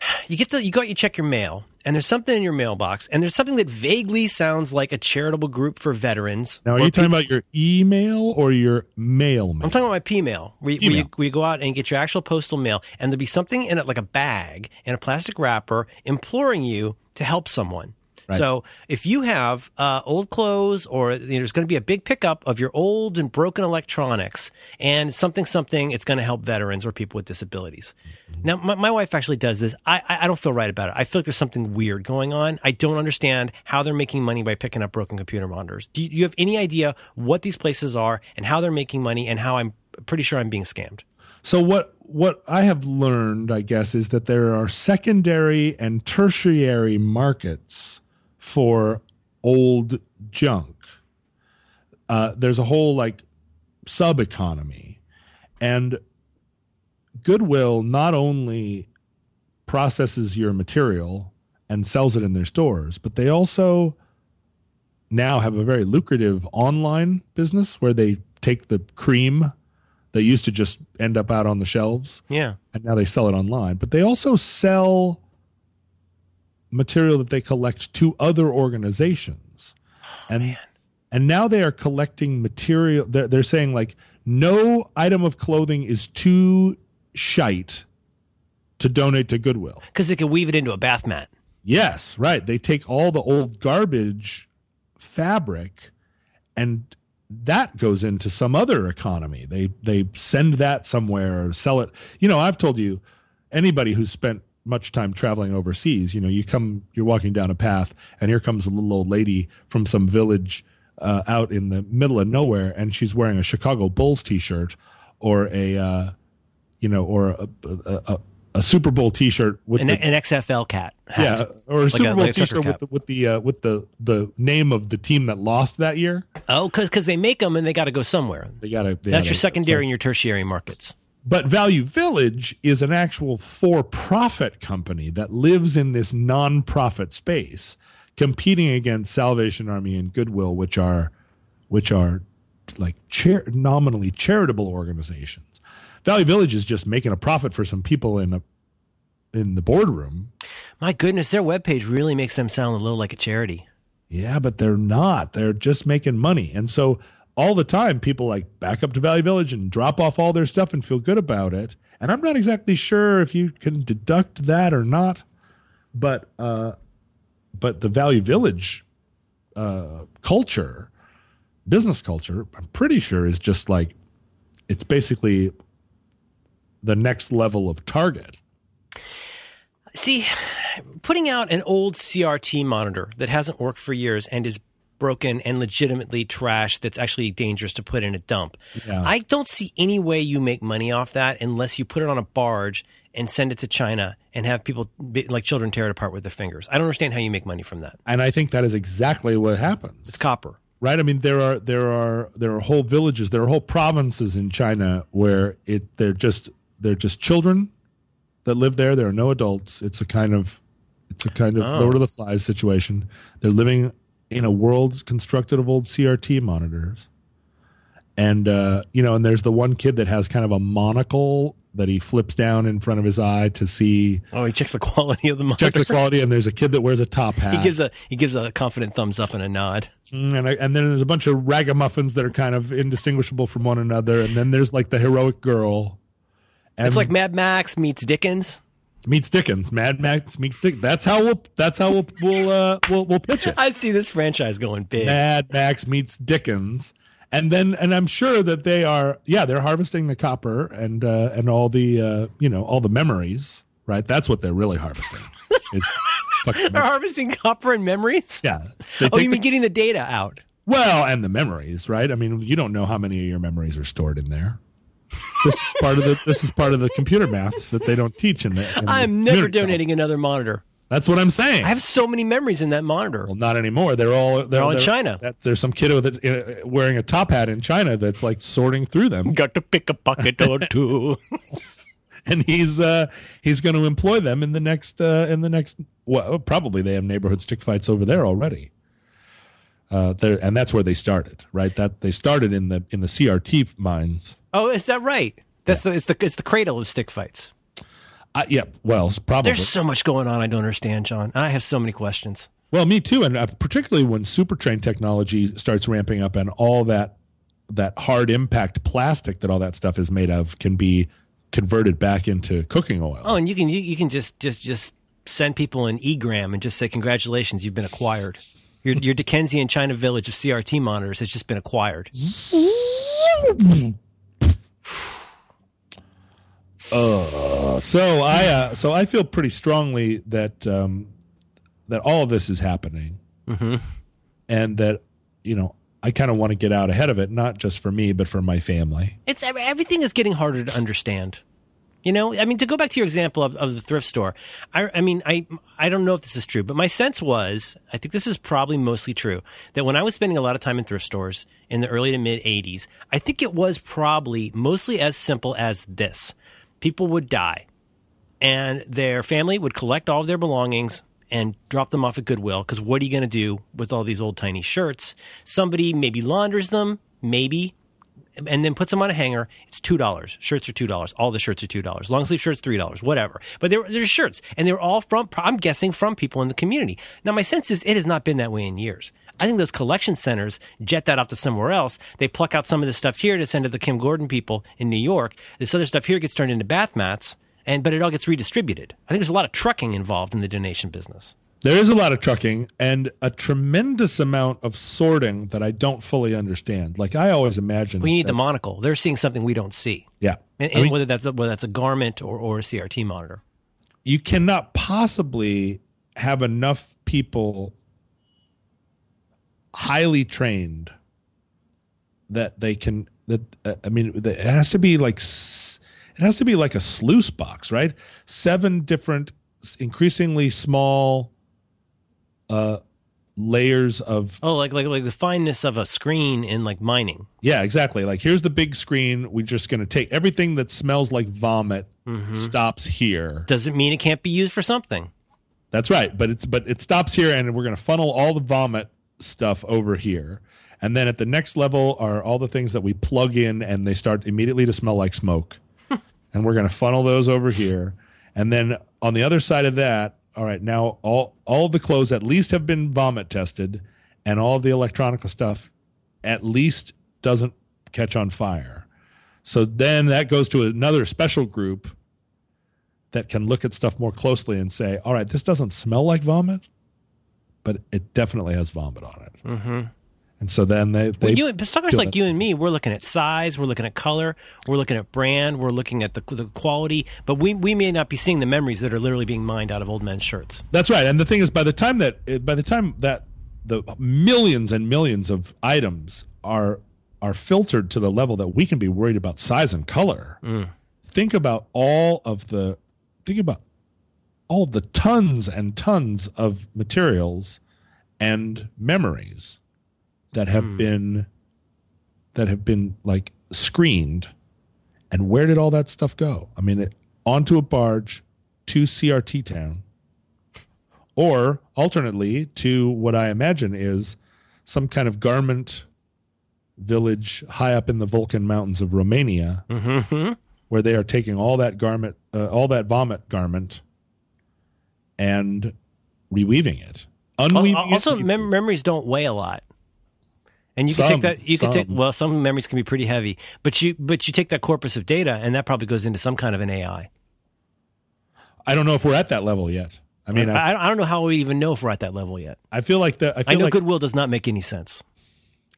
You get the you go out, you check your mail, and there's something in your mailbox, and there's something that vaguely sounds like a charitable group for veterans. now. Are you talking about your email or your mail? Mail? I'm talking about my P mail, We you- where, you, P-mail. where you go out and get your actual postal mail, and there'll be something in it, like a bag in a plastic wrapper, imploring you to help someone. Right. So if you have uh, old clothes, or you know, there's going to be a big pickup of your old and broken electronics, and something something, it's going to help veterans or people with disabilities. Now, my, my wife actually does this. I, I I don't feel right about it. I feel like there's something weird going on. I don't understand how they're making money by picking up broken computer monitors. Do you, you have any idea what these places are and how they're making money and how I'm pretty sure I'm being scammed? So what what I have learned, I guess, is that there are secondary and tertiary markets for old junk. Uh, there's a whole like sub economy, and Goodwill not only processes your material and sells it in their stores, but they also now have a very lucrative online business where they take the cream that used to just end up out on the shelves Yeah. and now they sell it online. But they also sell material that they collect to other organizations. Oh, and and now they are collecting material they're, they're saying like no item of clothing is too shite to donate to Goodwill. Because they can weave it into a bath mat. Yes, right. They take all the old garbage fabric and that goes into some other economy. They they send that somewhere or sell it. You know, I've told you anybody who's spent much time traveling overseas, you know, you come you're walking down a path and here comes a little old lady from some village uh, out in the middle of nowhere and she's wearing a Chicago Bulls t-shirt or a uh, you know, or a, a, a, a Super Bowl t-shirt with An, the an XFL cat. yeah, or a Like Super Bowl like T-shirt with the, with the uh, with the the name of the team that lost that year. Oh, because they make them and they got to go somewhere. They got to. That's your secondary and your tertiary markets. But Value Village is an actual for-profit company that lives in this non-profit space, competing against Salvation Army and Goodwill, which are which are like char- nominally charitable organizations. Value Village is just making a profit for some people in a in the boardroom. My goodness, their webpage really makes them sound a little like a charity. Yeah, but they're not. They're just making money. And so all the time, people like back up to Value Village and drop off all their stuff and feel good about it. And I'm not exactly sure if you can deduct that or not, but uh, but the Value Village uh, culture, business culture, I'm pretty sure is just like it's basically the next level of Target. See, putting out an old CRT monitor that hasn't worked for years and is broken and legitimately trash that's actually dangerous to put in a dump. Yeah. I don't see any way you make money off that unless you put it on a barge and send it to China and have people like children tear it apart with their fingers. I don't understand how you make money from that. And I think that is exactly what happens. It's copper. right? I mean, there are there are there are whole villages, there are whole provinces in China where it they're just they're just children that live there. There are no adults. It's a kind of it's a kind of Oh. Lord of the Flies situation. They're living in a world constructed of old CRT monitors, and uh, you know, and there's the one kid that has kind of a monocle that he flips down in front of his eye to see Oh, he checks the quality of the monitor. checks the quality, and there's a kid that wears a top hat. he gives a he gives a confident thumbs up and a nod. Mm, and I, and then there's a bunch of ragamuffins that are kind of indistinguishable from one another, and then there's like the heroic girl. And It's like Mad Max meets Dickens. Meets Dickens, Mad Max meets Dickens. That's how we'll that's how we'll we'll uh, we'll, we'll pitch it. I see this franchise going big. Mad Max meets Dickens, and then and I'm sure that they are yeah they're harvesting the copper and uh, and all the uh, you know all the memories right. That's what they're really harvesting. is fucking They're harvesting copper and memories. yeah. Oh, you the- mean getting the data out? Well, and the memories, right? I mean, you don't know how many of your memories are stored in there. This is part of the this is part of the computer maths that they don't teach in the. in I'm never donating another monitor. That's what I'm saying. I have so many memories in that monitor. well, not anymore. They're all they're, all in they're- China. That, there's some kid with a, uh, wearing a top hat in China that's like sorting through them, Got to pick a pocket or two. and he's uh he's going to employ them in the next uh in the next. Well, probably they have neighborhood stick fights over there already. Uh, there and that's where they started, right? That they started in the in the CRT mines. Oh, is that right? That's the it's the it's the cradle of stick fights. Uh, yeah, well, probably. There's so much going on I don't understand, John. I have so many questions. Well, me too, and uh, particularly when supertrain technology starts ramping up, and all that that hard impact plastic that all that stuff is made of can be converted back into cooking oil. Oh, and you can you, you can just just just send people an egram and just say congratulations, you've been acquired. Your your Dickensian China village of CRT monitors has just been acquired. Uh, so I uh, so I feel pretty strongly that um, that all of this is happening, Mhm. and that you know I kind of want to get out ahead of it, not just for me, but for my family. It's everything is getting harder to understand. You know, I mean, to go back to your example of, of the thrift store, I, I mean, I I don't know if this is true, but my sense was, I think this is probably mostly true, that when I was spending a lot of time in thrift stores in the early to mid '80s, I think it was probably mostly as simple as this: people would die, and their family would collect all of their belongings and drop them off at Goodwill. Because what are you going to do with all these old tiny shirts? Somebody maybe launders them, maybe, and then puts them on a hanger. It's two dollars. Shirts are two dollars. All the shirts are two dollars. Long sleeve shirts three dollars. Whatever. But they're they're shirts, and they're all from. I'm guessing from people in the community. Now my sense is it has not been that way in years. I think those collection centers jet that off to somewhere else. They pluck out some of this stuff here to send to the Kim Gordon people in New York. This other stuff here gets turned into bath mats, and but it all gets redistributed. I think there's a lot of trucking involved in the donation business. There is a lot of trucking and a tremendous amount of sorting that I don't fully understand. Like I always imagine, We need that- the monocle. They're seeing something we don't see, yeah. and, I mean, whether that's a, whether that's a garment or, or a CRT monitor. you cannot possibly have enough people highly trained that they can that uh, i mean it has to be like it has to be like a sluice box right? Seven different increasingly small uh layers of Oh, like like like the fineness of a screen in like mining. yeah exactly. Like here's the big screen. We're just going to take everything that smells like vomit stops here. Doesn't mean it can't be used for something. That's right, but it's but it stops here, and we're going to funnel all the vomit stuff over here, and then at the next level are all the things that we plug in, and they start immediately to smell like smoke, and we're going to funnel those over here, and then on the other side of that, all right, now all all the clothes at least have been vomit tested, and all the electronic stuff at least doesn't catch on fire. So then that goes to another special group that can look at stuff more closely and say, all right, this doesn't smell like vomit, but it definitely has vomit on it. Mm-hmm. And so then they, they Well, you, but suckers like you and me, we're looking at size, we're looking at color, we're looking at brand, we're looking at the, the quality, but we, we may not be seeing the memories that are literally being mined out of old men's shirts. That's right. And the thing is, by the time that by the time that the millions and millions of items are are filtered to the level that we can be worried about size and color, think about all of the think about all the tons and tons of materials and memories that have been that have been like screened. And where did all that stuff go? I mean it, onto a barge to crt town. Or alternately to what I imagine is some kind of garment village high up in the Vulcan Mountains of Romania, Mm-hmm. where they are taking all that garment, uh, all that vomit garment, and reweaving it, unweaving Also, it. mem- memories don't weigh a lot. And you can take that. You can take well. Some memories can be pretty heavy, but you but you take that corpus of data, and that probably goes into some kind of an AI. I don't know if we're at that level yet. I mean, I, I, I don't know how we even know if we're at that level yet. I feel like that. I feel I know like goodwill does not make any sense.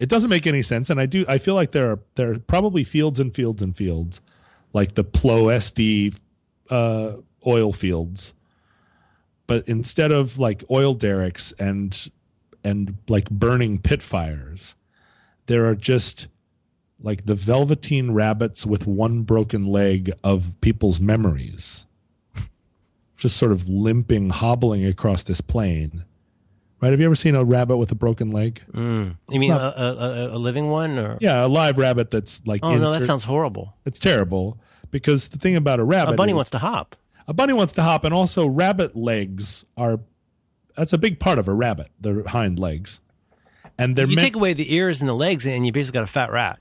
it doesn't make any sense and i do i feel like there are there are probably fields and fields and fields like the plo sd uh, oil fields but instead of like oil derricks and and like burning pit fires there are just like the velveteen rabbits with one broken leg of people's memories just sort of limping hobbling across this plain right have you ever seen a rabbit with a broken leg mm. You mean not- a, a, a, living one, or yeah, a live rabbit that's like. oh no, that sounds horrible. It's terrible because the thing about a rabbit, A bunny is- wants to hop. A bunny wants to hop, and also rabbit legs are. That's a big part of a rabbit. Their hind legs, and they're You meant, take away the ears and the legs, and you basically got a fat rat.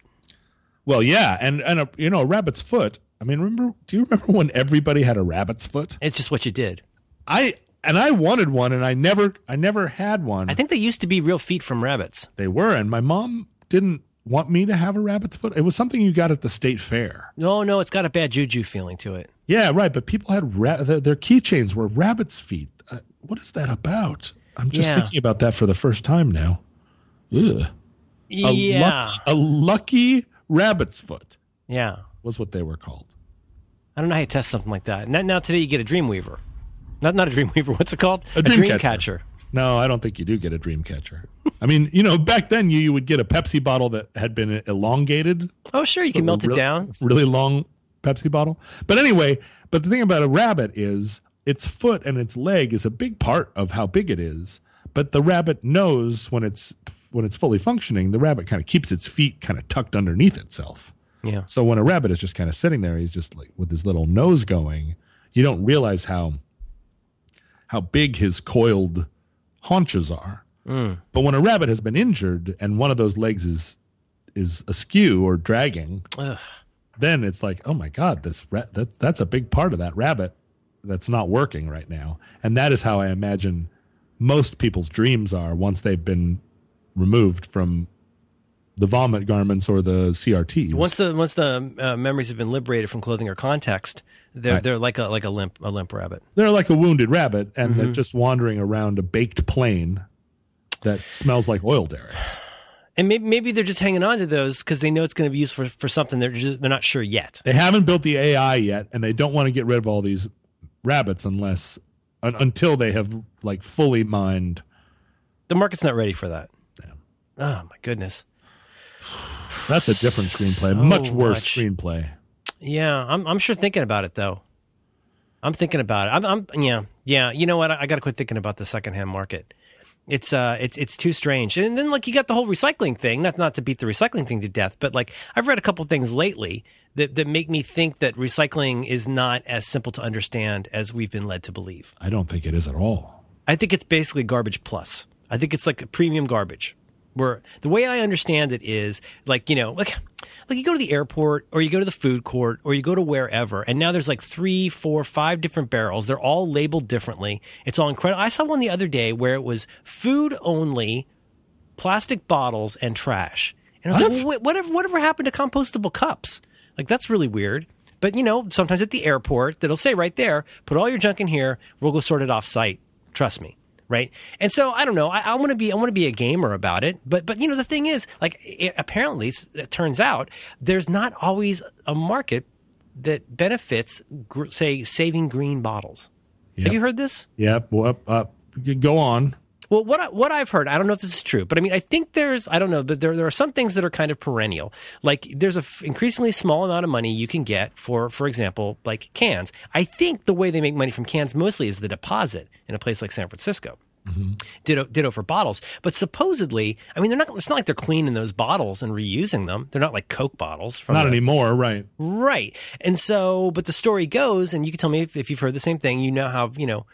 Well, yeah, and and a you know a rabbit's foot. I mean, remember? Do you remember when everybody had a rabbit's foot? It's just what you did. I and I wanted one, and I never I never had one. I think they used to be real feet from rabbits. they were, and my mom didn't want me to have a rabbit's foot. It was something you got at the state fair. No, no, it's got a bad juju feeling to it. Yeah, right. But people had ra- their, their keychains were rabbit's feet. Uh, what is that about? I'm just Yeah. thinking about that for the first time now. Ugh. A yeah, lucky, a lucky rabbit's foot yeah. was what they were called. I don't know how you test something like that. Now, now today you get a dreamweaver. Not not a dreamweaver. What's it called? A dream dream. No, I don't think you do get a dream catcher. I mean, you know, back then you, you would get a Pepsi bottle that had been elongated, Oh, sure, you can melt it down. Really long Pepsi bottle. But anyway, but the thing about a rabbit is its foot and its leg is a big part of how big it is. But the rabbit knows when it's when it's fully functioning, the rabbit kind of keeps its feet kind of tucked underneath itself. Yeah. So when a rabbit is just kind of sitting there, he's just like with his little nose going, you don't realize how how big his coiled haunches are. But when a rabbit has been injured and one of those legs is is askew or dragging, Ugh. then it's like, oh my god, this ra- that that's a big part of that rabbit that's not working right now, and that is how I imagine most people's dreams are once they've been removed from the vomit garments or the CRTs. Once the once the uh, memories have been liberated from clothing or context, they're Right. they're like a like a limp a limp rabbit. they're like a wounded rabbit, and Mm-hmm. they're just wandering around a baked plain that smells like oil derricks. And maybe, maybe they're just hanging on to those because they know it's going to be used for, for something they're just they're not sure yet. They haven't built the AI yet, and they don't want to get rid of all these rabbits unless un, until they have like fully mined. The market's not ready for that. Oh my goodness. That's a different screenplay, much worse much. screenplay. Yeah, I'm I'm sure thinking about it though. I'm thinking about it. I'm, I'm yeah yeah. You know what? I, I got to quit thinking about the secondhand market. It's uh it's it's too strange. And then like you got the whole recycling thing. Not not to beat the recycling thing to death, but like I've read a couple things lately that that make me think that recycling is not as simple to understand as we've been led to believe. I don't think it is at all. I think it's basically garbage plus. I think it's like a premium garbage. Where the way I understand it is like, you know, like like you go to the airport or you go to the food court or you go to wherever and now there's like three, four, five different barrels. They're all labeled differently. It's all incredible. I saw one the other day where it was food only plastic bottles and trash. And I was What? like, well, whatever, whatever happened to compostable cups? Like, that's really weird. But, you know, sometimes at the airport, that'll say right there, put all your junk in here. We'll go sort it off site. Trust me. Right. And so I don't know. I, I want to be, I want to be a gamer about it. But, but, you know, the thing is, like, it, apparently, it turns out there's not always a market that benefits, gr- say, saving green bottles. Yep. Have you heard this? Yep. Well, uh, go on. Well, what I, what I've heard, I don't know if this is true, but I mean, I think there's, I don't know, but there there are some things that are kind of perennial. Like there's a f- increasingly small amount of money you can get for, for example, like cans. I think the way they make money from cans mostly is the deposit in a place like San Francisco. Mm-hmm. Ditto, ditto for bottles, but supposedly, I mean, they're not. It's not like they're cleaning those bottles and reusing them. They're not like Coke bottles. From Not the- anymore, right? Right. And so, but the story goes, and you can tell me if, if you've heard the same thing, you know how you know,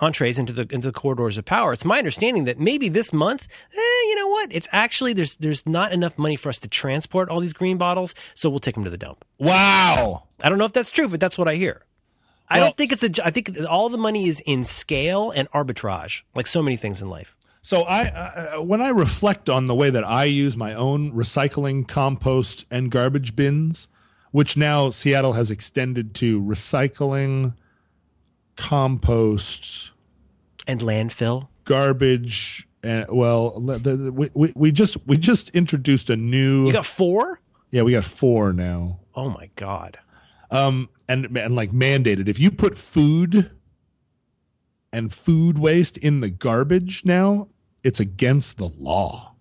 entrees into the into the corridors of power. It's my understanding that maybe this month, eh, you know what? It's actually there's there's not enough money for us to transport all these green bottles, so we'll take them to the dump. Wow. I don't know if that's true, but that's what I hear. I Well- don't think it's a. I think all the money is in scale and arbitrage, like so many things in life. So I, uh, when I reflect on the way that I use my own recycling, compost, and garbage bins, which now Seattle has extended to recycling, compost, And landfill. garbage, and well, we, we we just we just introduced a new. You got four? yeah, we got four now. Oh my god. um and and like mandated if you put food and food waste in the garbage now it's against the law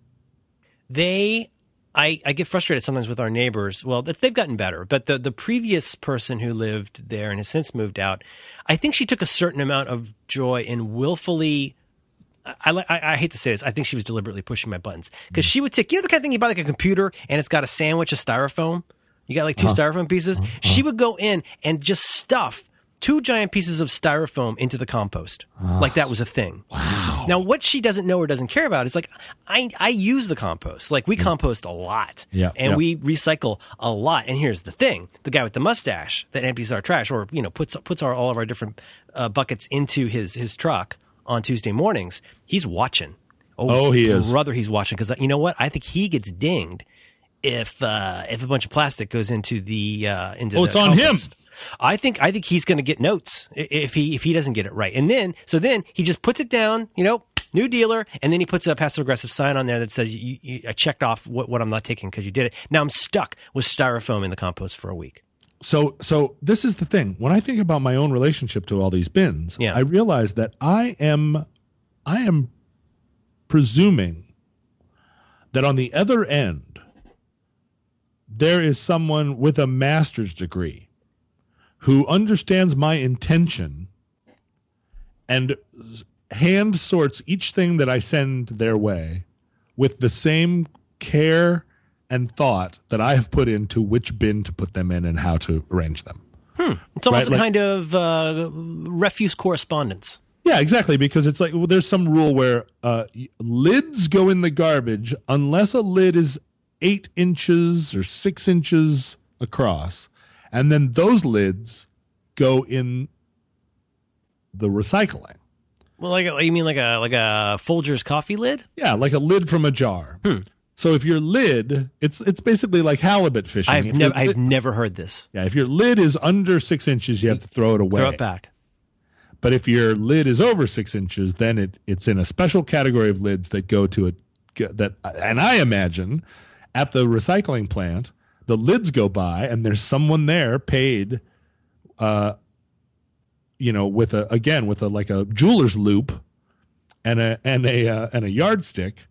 they I, I get frustrated sometimes with our neighbors. Well, they've gotten better, but the, the previous person who lived there and has since moved out, I think she took a certain amount of joy in willfully. I, I, I hate to say this. I think she was deliberately pushing my buttons because mm. she would take, you know, the kind of thing you buy like a computer and it's got a sandwich of styrofoam. You got like 2 uh-huh. styrofoam pieces. Uh-huh. She would go in and just stuff two giant pieces of styrofoam into the compost. Like that was a thing. Wow. Now, what she doesn't know or doesn't care about is like, I, I use the compost. Like we compost a lot. Yeah, And yeah. we recycle a lot. And here's the thing: the guy with the mustache that empties our trash, or you know, puts puts our all of our different uh, buckets into his his truck on Tuesday mornings. He's watching. Oh, he is. brother. He's watching because you know what? I think he gets dinged if uh, if a bunch of plastic goes into the uh, into. Oh, the it's on him. I think I think he's going to get notes if he if he doesn't get it right, and then so then he just puts it down, you know, new dealer, and then he puts a passive aggressive sign on there that says you, you, I checked off what, what I'm not taking because you did it. Now I'm stuck with styrofoam in the compost for a week. so so this is the thing when i think about my own relationship to all these bins Yeah. i realize that i am i am presuming that on the other end there is someone with a master's degree who understands my intention and hand sorts each thing that I send their way with the same care and thought that I have put into which bin to put them in and how to arrange them. It's almost Right, a like- kind of uh, refuse correspondence. Yeah, exactly. Because it's like well, there's some rule where uh, lids go in the garbage unless a lid is eight inches or six inches across, and then those lids go in the recycling. Well, like you mean like a like a Folgers coffee lid? Yeah, like a lid from a jar. Hmm. So if your lid, it's it's basically like halibut fishing. I've never I've never heard this. yeah, if your lid is under six inches, you have to throw it away. Throw it back. But if your lid is over six inches, then it, it's in a special category of lids that go to a that. And I imagine at the recycling plant, the lids go by, and there's someone there paid, uh, you know, with a again with a like a jeweler's loupe, and a and a uh, and a yardstick,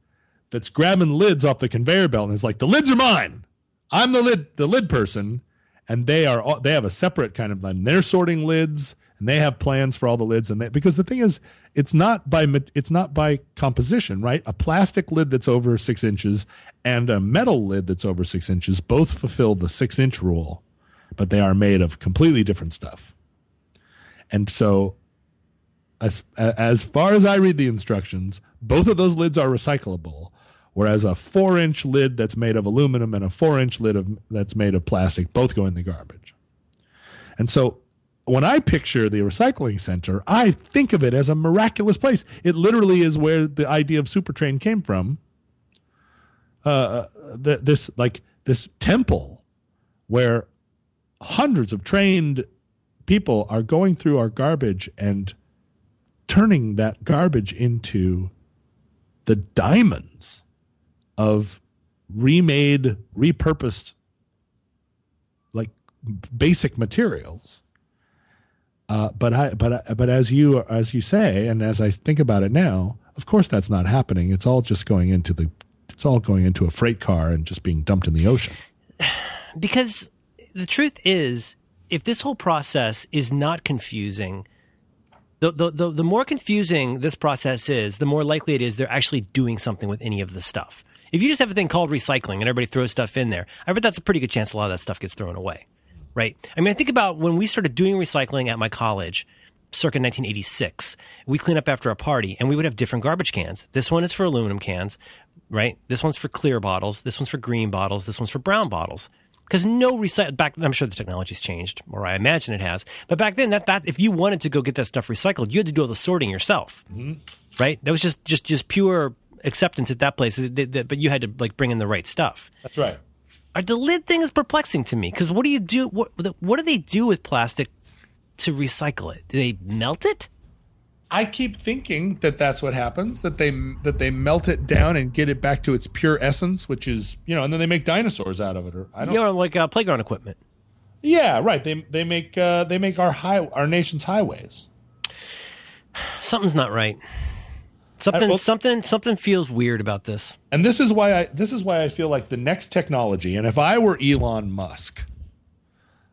that's grabbing lids off the conveyor belt, and it's like the lids are mine. I'm the lid the lid person, and they are all, they have a separate kind of and they're sorting lids and they have plans for all the lids. And they, because the thing is it's not by it's not by composition right? A plastic lid that's over six inches and a metal lid that's over six inches both fulfill the six inch rule but they are made of completely different stuff. And so as as far as i read the instructions both of those lids are recyclable whereas a four inch lid that's made of aluminum and a four inch lid of, that's made of plastic both go in the garbage. And so when I picture the recycling center, I think of it as a miraculous place. It literally is where the idea of Supertrain came from uh, th- this like this temple where hundreds of trained people are going through our garbage and turning that garbage into the diamonds of remade, repurposed, like basic materials. Uh, but I, but I, but as you as you say, and as I think about it now, of course that's not happening. It's all just going into the, it's all going into a freight car and just being dumped in the ocean. Because the truth is, if this whole process is not confusing, the, the, the, the more confusing this process is, the more likely it is they're actually doing something with any of the stuff. If you just have a thing called recycling and everybody throws stuff in there, I bet that's a pretty good chance a lot of that stuff gets thrown away. Right? I mean, I think about when we started doing recycling at my college, circa 1986. We clean up after a party and we would have different garbage cans. This one is for aluminum cans, right? This one's for clear bottles. This one's for green bottles. This one's for brown bottles. Because no recycle back, I'm sure the technology's changed, or I imagine it has. But back then, that that if you wanted to go get that stuff recycled, you had to do all the sorting yourself, mm-hmm. right? That was just just just pure acceptance at that place. Th- th- th- But you had to like bring in the right stuff. That's right. Uh, The lid thing is perplexing to me because what do you do? What what do they do with plastic to recycle it? Do they melt it? I keep thinking that that's what happens. That they that they melt it down and get it back to its pure essence, which is you know, and then they make dinosaurs out of it. Or I don't. You know, like uh, playground equipment. Yeah, right. They they make uh, they make our high our nation's highways. Something's not right. Something well- something something feels weird about this. And this is why I this is why I feel like the next technology. And if I were Elon Musk,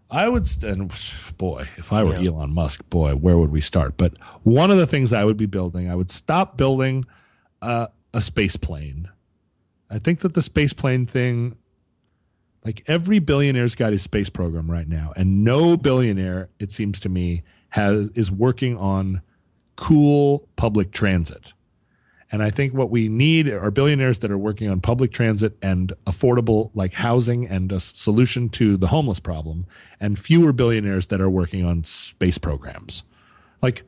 I would. And boy, if I were Yeah. Elon Musk, boy, where would we start? But one of the things I would be building, I would stop building uh, a space plane. I think that the space plane thing, like every billionaire's got his space program right now, and no billionaire, it seems to me, has is working on cool public transit. And I think what we need are billionaires that are working on public transit and affordable like housing and a solution to the homeless problem, and fewer billionaires that are working on space programs. Like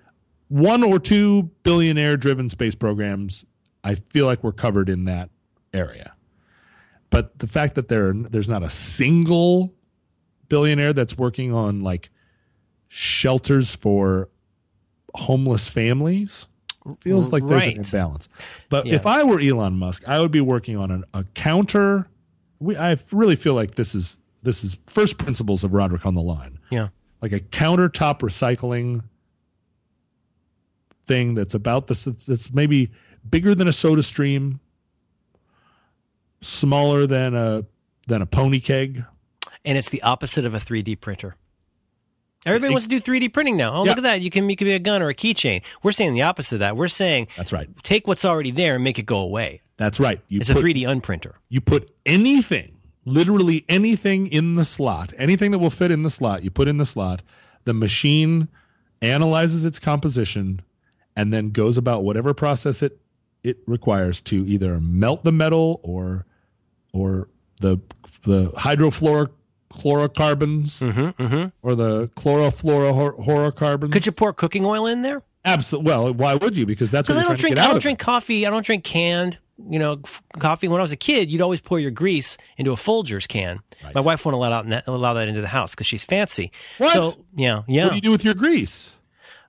one or two billionaire driven space programs, I feel like we're covered in that area. But the fact that there there's not a single billionaire that's working on like shelters for homeless families feels like there's an imbalance. But Yeah. if I were Elon Musk, I would be working on an, a counter. We, I really feel like this is this is first principles of Roderick on the line, Yeah. like a countertop recycling thing that's about this. It's, it's maybe bigger than a Soda Stream, smaller than a than a pony keg. and it's the opposite of a 3D printer. Everybody It- wants to do 3D printing now. Oh, Yeah. look at that! You can make it be a gun or a keychain. We're saying the opposite of that. We're saying That's right. take what's already there and make it go away. That's right. You It's a 3D unprinter. you put anything, literally anything in the slot, anything that will fit in the slot, you put in the slot, the machine analyzes its composition and then goes about whatever process it it requires to either melt the metal or or the the hydrofluoric chlorocarbons Mm-hmm, mm-hmm. or the chlorofluorocarbons. Could you pour cooking oil in there? Absolutely. Well, why would you? Because that's what I you're don't trying drink. to get I don't drink it. coffee. I don't drink canned. You know, f- coffee. When I was a kid, you'd always pour your grease into a Folgers can. Right. My wife won't allow out that, allow that into the house because she's fancy. What? So yeah, yeah. What do you do with your grease?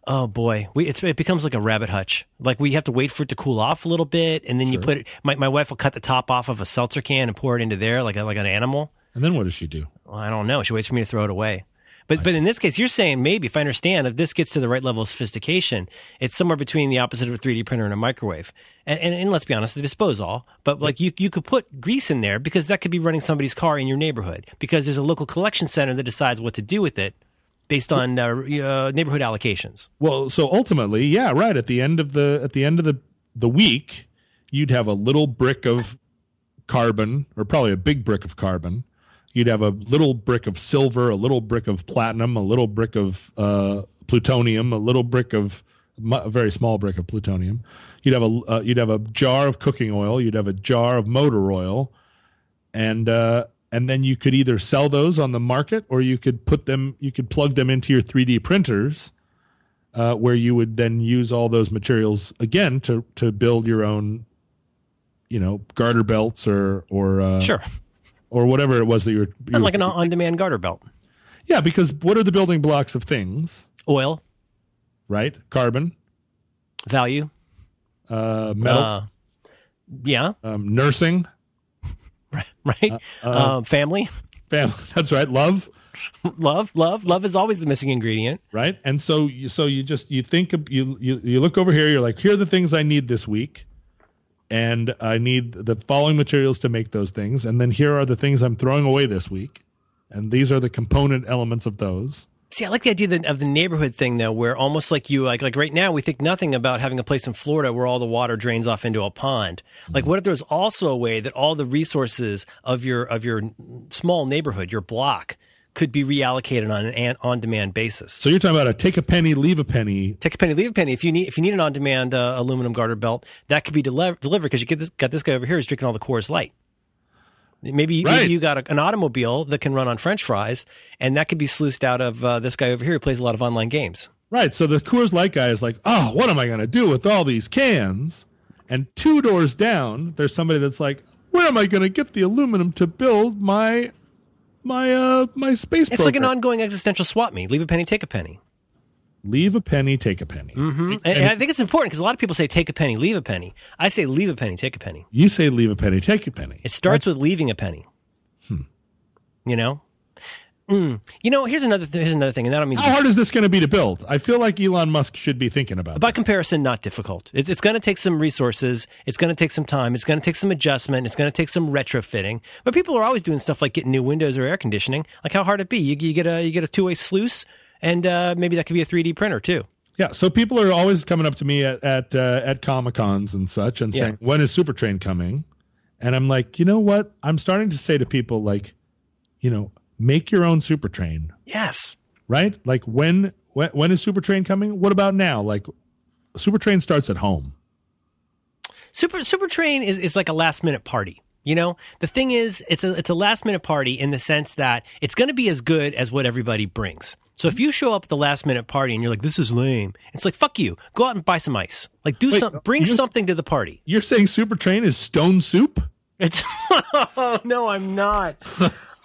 Oh boy, we, it's, it becomes like a rabbit hutch. Like we have to wait for it to cool off a little bit, and then you put it. My, my wife will cut the top off of a seltzer can and pour it into there, like a, like an animal. And then what does she do? Well, I don't know. She waits for me to throw it away. But but in this case, you're saying maybe if I understand, if this gets to the right level of sophistication, it's somewhere between the opposite of a 3D printer and a microwave. And, and, and let's be honest, the disposal. But like you you could put grease in there because that could be running somebody's car in your neighborhood because there's a local collection center that decides what to do with it based on uh, uh, neighborhood allocations. Well, so ultimately, yeah, right. At the end of the at the end of the the week, you'd have a little brick of carbon, or probably a big brick of carbon. You'd have a little brick of silver, a little brick of platinum, a little brick of uh, plutonium, a little brick of a very small brick of plutonium. You'd have a uh, you'd have a jar of cooking oil. You'd have a jar of motor oil, and uh, and then you could either sell those on the market or you could put them you could plug them into your 3D printers uh, where you would then use all those materials again to to build your own you know garter belts or or uh, Sure. Or whatever it was that you were, you were like an on demand garter belt. yeah because what are the building blocks of things? Oil, right? Carbon. Value, uh, metal. Uh, yeah, um, nursing. Right? um, family, family that's right. Love. Love, love, love is always the missing ingredient. right? And so you so you just you think you you you look over here you're like here are the things i need this week and i need the following materials to make those things. And then here are the things i'm throwing away this week. And these are the component elements of those. See, I like the idea of the, neighborhood thing, though, where almost like you, like, like right now, we think nothing about having a place in Florida where all the water drains off into a pond. Like, what if there was also a way that all the resources of your of your small neighborhood, your block, could be reallocated on an on demand basis? so you're talking about a take a penny leave a penny Take a penny, leave a penny. If you need if you need an on demand uh, aluminum garter belt, that could be deliver, delivered because you get this got this guy over here who's drinking all the Coors Light. Maybe, Right. maybe you got a, an automobile that can run on French fries, and that could be sluiced out of uh, this guy over here who plays a lot of online games. Right. So the Coors Light guy is like, oh, what am I going to do with all these cans? And two doors down, there's somebody that's like, where am I going to get the aluminum to build my my uh my space It's like an ongoing existential swap meet. Leave a penny, take a penny. Leave a penny, take a penny. hmm And, and I think it's important because a lot of people say take a penny, leave a penny. I say leave a penny, take a penny. You say leave a penny, take a penny. It starts with leaving a penny. You know. Mm. You know, here's another th- here's another thing, and that I mean How hard is this going to be to build? I feel like Elon Musk should be thinking about by this. comparison, not difficult. It's, it's going to take some resources. It's going to take some time. It's going to take some adjustment. It's going to take some retrofitting. But people are always doing stuff like getting new windows or air conditioning. Like how hard it be? You, you get a you get a two way sluice, and uh, maybe that could be a 3D printer too. Yeah, so people are always coming up to me at at, uh, at comic cons and such and Yeah. saying, "When is Supertrain coming?" And I'm like, you know what? I'm starting to say to people like, you know, make your own super train. Yes. right? Like when when, when is Supertrain coming? What about now? Like super train starts at home. Super Super Train is, is like a last minute party. You know, the thing is, it's a it's a last minute party in the sense that it's going to be as good as what everybody brings. So if you show up at the last minute party and you're like, "This is lame," it's like, "Fuck you! Go out and buy some ice. Like, do Wait, some, bring something to the party." You're saying Super Train is stone soup? It's oh, no, I'm not.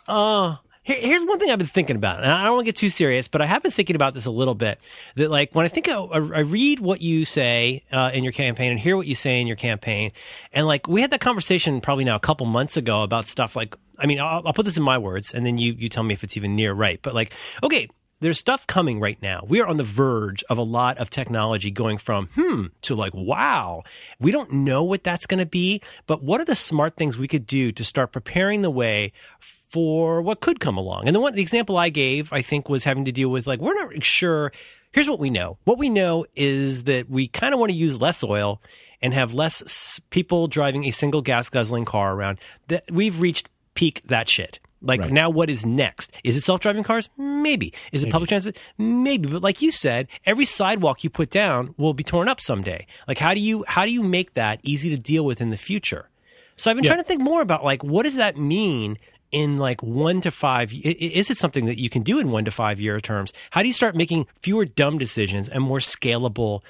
Oh, here, here's one thing I've been thinking about, and I don't want to get too serious, but I have been thinking about this a little bit. That like when I think I, I read what you say uh, in your campaign and hear what you say in your campaign, and like we had that conversation probably now a couple months ago about stuff like I mean I'll, I'll put this in my words, and then you you tell me if it's even near right. But like okay. There's stuff coming right now. We are on the verge of a lot of technology going from hmm to like wow. We don't know what that's going to be, but what are the smart things we could do to start preparing the way for what could come along? And the one the example I gave, I think, was having to deal with like we're not sure. Here's what we know. What we know is that we kind of want to use less oil and have less people driving a single gas guzzling car around. That we've reached peak that shit. Like Right. now, what is next? Is it self-driving cars? Maybe. Is it public transit? Maybe. But like you said, every sidewalk you put down will be torn up someday. Like how do you how do you make that easy to deal with in the future? So I've been trying to think more about like what does that mean in like one to five? Is it something that you can do in one to five year terms? How do you start making fewer dumb decisions and more scalable,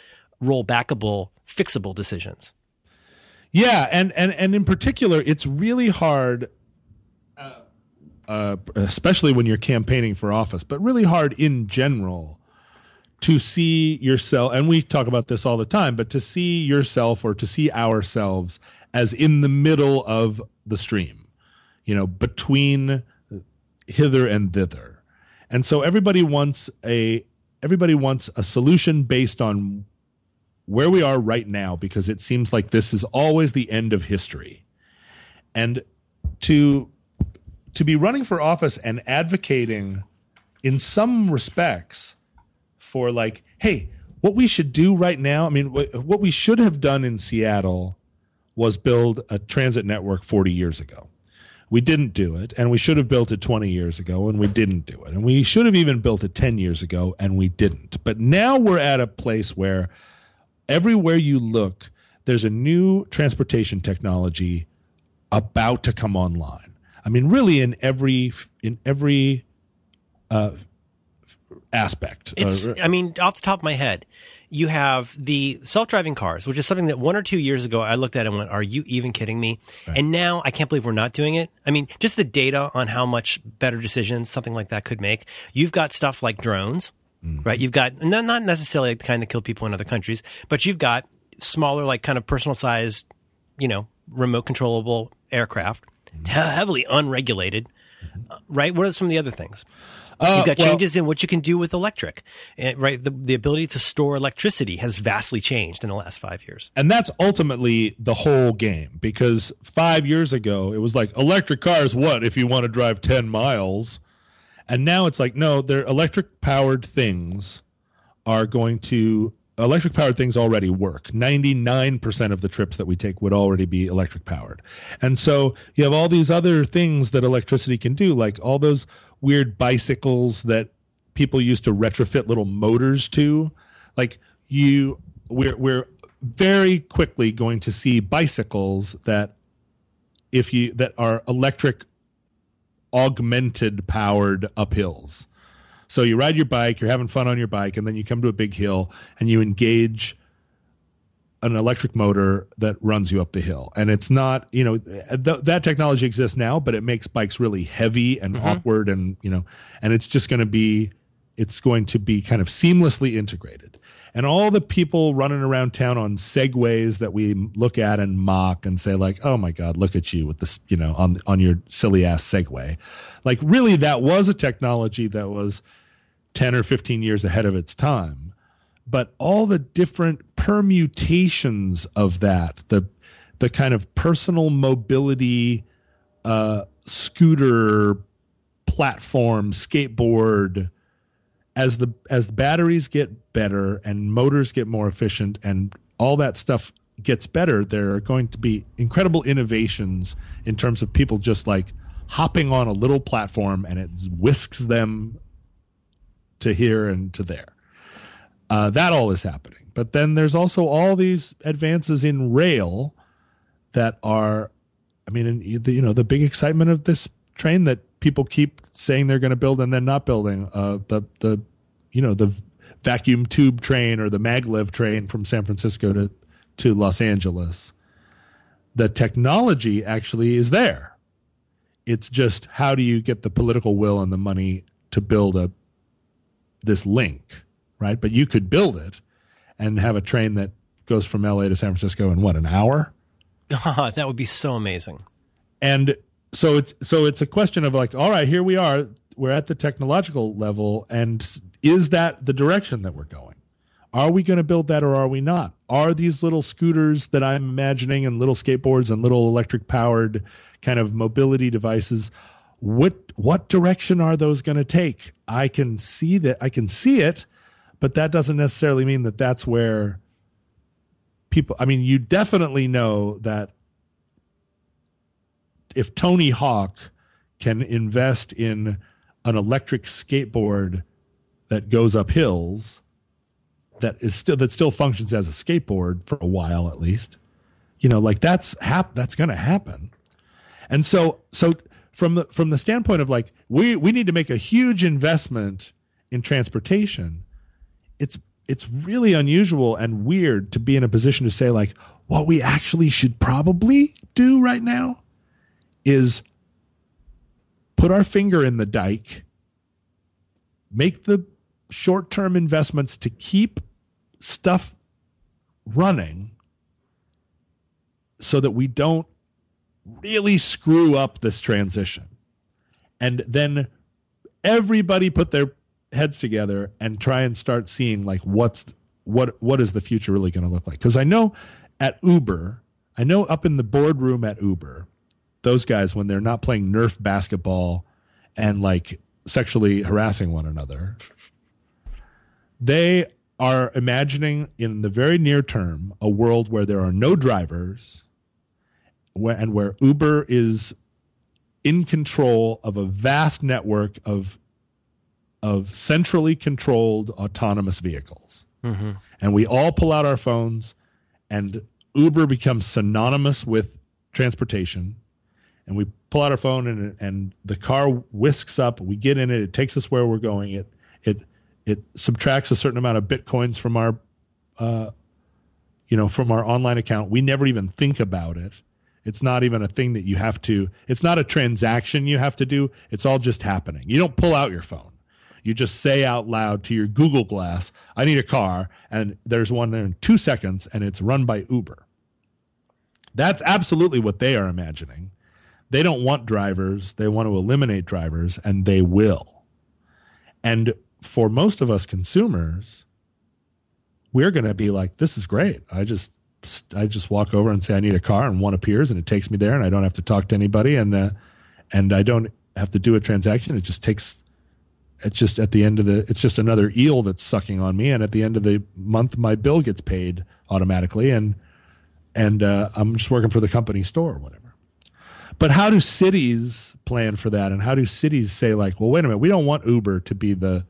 rollbackable, fixable decisions? Yeah, and and and in particular, it's really hard, uh, especially when you're campaigning for office, but really hard in general to see yourself. And we talk about this all the time, but to see yourself or to see ourselves as in the middle of the stream, you know, between hither and thither, and so everybody wants a everybody wants a solution based on where we are right now because it seems like this is always the end of history. And to to be running for office and advocating in some respects for like, hey, what we should do right now, I mean, what we should have done in Seattle was build a transit network 40 years ago. We didn't do it, and we should have built it 20 years ago, and we didn't do it. And we should have even built it 10 years ago, and we didn't. But now we're at a place where everywhere you look, there's a new transportation technology about to come online. I mean, really, in every in every uh, aspect. It's, Uh, I mean, off the top of my head, you have the self-driving cars, which is something that one or two years ago I looked at and went, "Are you even kidding me?" And now I can't believe we're not doing it. I mean, just the data on how much better decisions something like that could make. You've got stuff like drones, right? You've got not not necessarily the kind that kill people in other countries, but you've got smaller, like kind of personal sized, you know, remote controllable aircraft, heavily unregulated. Uh, right? What are some of the other things? You've got well- changes in what you can do with electric, eh, right? The, the ability to store electricity has vastly changed in the last five years. and that's ultimately the whole game because five years ago it was like electric cars what if you want to drive 10 miles and now it's like no they're electric powered things are going to electric powered things already work. 99% of the trips that we take would already be electric powered. And so you have all these other things that electricity can do like all those weird bicycles that people used to retrofit little motors to. Like you we're we're very quickly going to see bicycles that if you that are electric augmented powered uphills so you ride your bike you're having fun on your bike and then you come to a big hill and you engage an electric motor that runs you up the hill. And it's not you know th- that technology exists now but it makes bikes really heavy and mm-hmm. awkward and you know and it's just going to be it's going to be kind of seamlessly integrated and all the people running around town on segways that we look at and mock and say like oh my god look at you with this you know on on your silly ass segway. Like really that was a technology that was 10 or 15 years ahead of its time. But all the different permutations of that the the kind of personal mobility uh scooter platform skateboard as the as batteries get better and motors get more efficient and all that stuff gets better there are going to be incredible innovations in terms of people just like hopping on a little platform and it whisks them to here and to there uh, that all is happening. But then there's also all these advances in rail that are, I mean, you you know, the big excitement of this train that people keep saying they're going to build and then not building. Uh, the the you know the vacuum tube train or the maglev train from San Francisco to to Los Angeles. The technology actually is there. It's just how do you get the political will and the money to build a this link, right? But you could build it and have a train that goes from LA to San Francisco in what an hour. that would be so amazing. and so it's so it's a question of like all right here we are we're at the technological level and is that the direction that we're going? Are we going to build that or are we not? Are these little scooters that i'm imagining and little skateboards and little electric powered kind of mobility devices what what direction are those going to take? I can see that i can see it but that doesn't necessarily mean that that's where people i mean you definitely know that if Tony Hawk can invest in an electric skateboard that goes up hills that is still that still functions as a skateboard for a while at least you know like that's hap- that's going to happen. And so so from the from the standpoint of like we we need to make a huge investment in transportation it's it's really unusual and weird to be in a position to say like what we actually should probably do right now is put our finger in the dike, make the short term investments to keep stuff running so that we don't really screw up this transition. And then everybody put their heads together and try and start seeing like what's what what is the future really going to look like because i know at uber i know up in the boardroom at uber those guys when they're not playing nerf basketball and like sexually harassing one another. They are imagining in the very near term a world where there are no drivers where, and where uber is in control of a vast network of of centrally controlled autonomous vehicles. Mm-hmm. And we all pull out our phones and uber becomes synonymous with transportation and we pull out our phone and and the car whisks up we get in it it takes us where we're going it it it subtracts a certain amount of bitcoins from our uh, you know, from our online account. We never even think about it. It's not even a thing that you have to. It's not a transaction you have to do. It's all just happening. You don't pull out your phone. You just say out loud to your Google Glass, "I need a car," and there's one there in two seconds, and it's run by Uber. That's absolutely what they are imagining. They don't want drivers. They want to eliminate drivers, and they will. And for most of us consumers, we're going to be like, "This is great. I just I just walk over and say I need a car, and one appears, and it takes me there, and I don't have to talk to anybody, and uh, and I don't have to do a transaction. It just takes. It's just at the end of the. It's just another eel that's sucking on me, and at the end of the month, my bill gets paid automatically, and and uh, I'm just working for the company store or whatever. But how do cities plan for that, and how do cities say like, well, wait a minute, we don't want Uber to be the,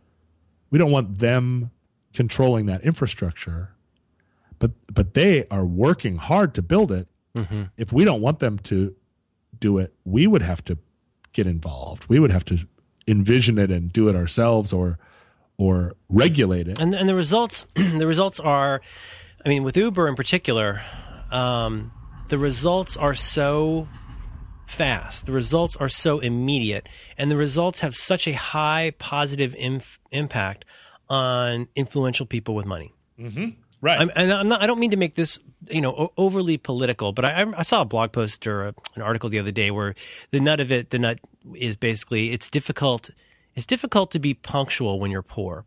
we don't want them controlling that infrastructure but but they are working hard to build it. Mm-hmm. If we don't want them to do it, we would have to get involved. We would have to envision it and do it ourselves, or or regulate it. And and the results the results are, I mean, with Uber in particular, um, the results are so fast. The results are so immediate, and the results have such a high positive inf- impact on influential people with money. Mm-hmm. Right. I'm, and I'm not, I don't mean to make this, you know, o- overly political, but I, I saw a blog post or a, an article the other day where the nut of it, the nut is basically it's difficult. It's difficult to be punctual when you're poor.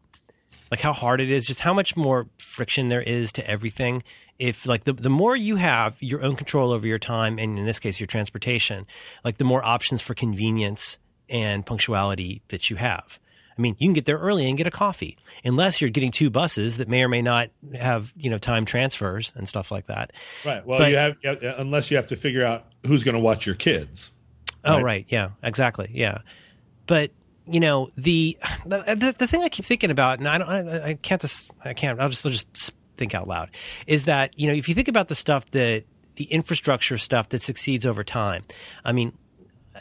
Like how hard it is, just how much more friction there is to everything. If like the the more you have your own control over your time, and in this case your transportation, like the more options for convenience and punctuality that you have. I mean, you can get there early and get a coffee, unless you're getting two buses that may or may not have you know time transfers and stuff like that. Right. Well, But- you have unless you have to figure out who's going to watch your kids. Oh, Right. right. Yeah, exactly. Yeah. But, you know, the, the, the thing I keep thinking about, and I don't, I, I can't, just, I can't, I'll just, I'll just think out loud, is that, you know, if you think about the stuff that, the infrastructure stuff that succeeds over time, I mean,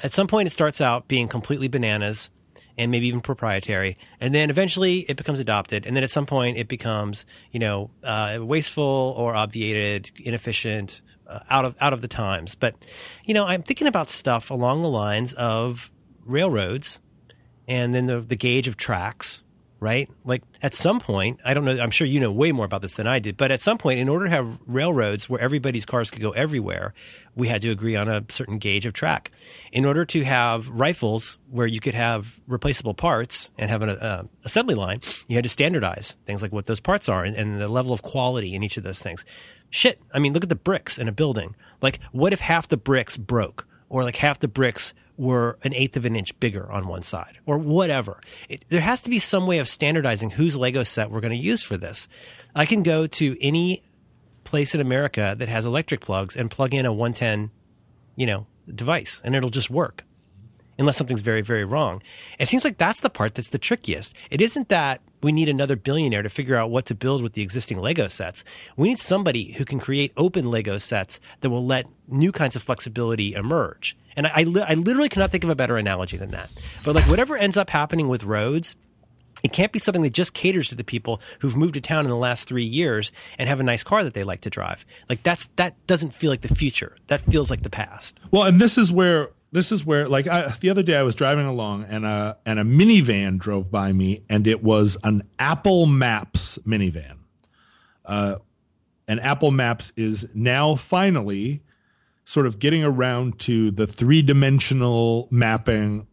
at some point it starts out being completely bananas and maybe even proprietary and then eventually it becomes adopted and then at some point it becomes you know uh, wasteful or obviated inefficient uh, out of out of the times. But you know i'm thinking about stuff along the lines of railroads and then the the gauge of tracks right? Like at some point i don't know i'm sure you know way more about this than i did but at some point in order to have railroads where everybody's cars could go everywhere we had to agree on a certain gauge of track. In order to have rifles where you could have replaceable parts and have an uh, assembly line you had to standardize things like what those parts are and, and the level of quality in each of those things. Shit i mean look at the bricks in a building. Like what if half the bricks broke or like half the bricks were an eighth of an inch bigger on one side or whatever. It, there has to be some way of standardizing whose Lego set we're going to use for this. I can go to any place in America that has electric plugs and plug in a 110, you know, device and it'll just work. Unless something's very, very wrong. It seems like that's the part that's the trickiest. It isn't that we need another billionaire to figure out what to build with the existing Lego sets. We need somebody who can create open Lego sets that will let new kinds of flexibility emerge. And I, I, li- I literally cannot think of a better analogy than that. But like whatever ends up happening with roads, it can't be something that just caters to the people who've moved to town in the last three years and have a nice car that they like to drive. Like that's that doesn't feel like the future. That feels like the past. Well, and this is where this is where like I, the other day I was driving along and a and a minivan drove by me and it was an Apple Maps minivan. Uh, and Apple Maps is now finally sort of getting around to the three dimensional mapping,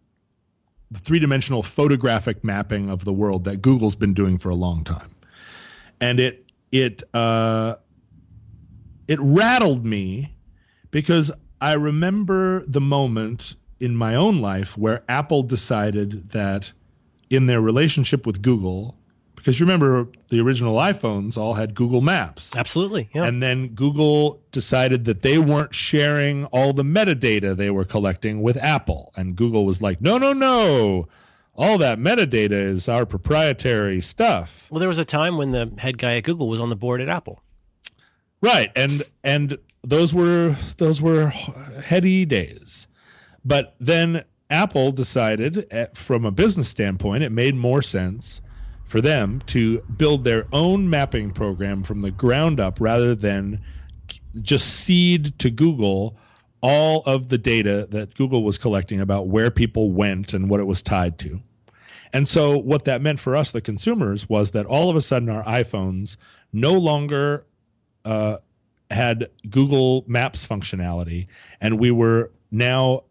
the three dimensional photographic mapping of the world that Google's been doing for a long time, and it it uh, it rattled me because I remember the moment in my own life where Apple decided that in their relationship with Google, because you remember the original iPhones all had Google Maps. Absolutely. Yeah. And then Google decided that they weren't sharing all the metadata they were collecting with Apple. And Google was like, no, no, no. All that metadata is our proprietary stuff. well, there was a time when the head guy at Google was on the board at Apple. Right. And and those were those were heady days. But then Apple decided eh, from a business standpoint it made more sense for them to build their own mapping program from the ground up rather than just cede to Google all of the data that Google was collecting about where people went and what it was tied to. And so, what that meant for us, the consumers, was that all of a sudden our iPhones no longer uh, had Google Maps functionality, and we were now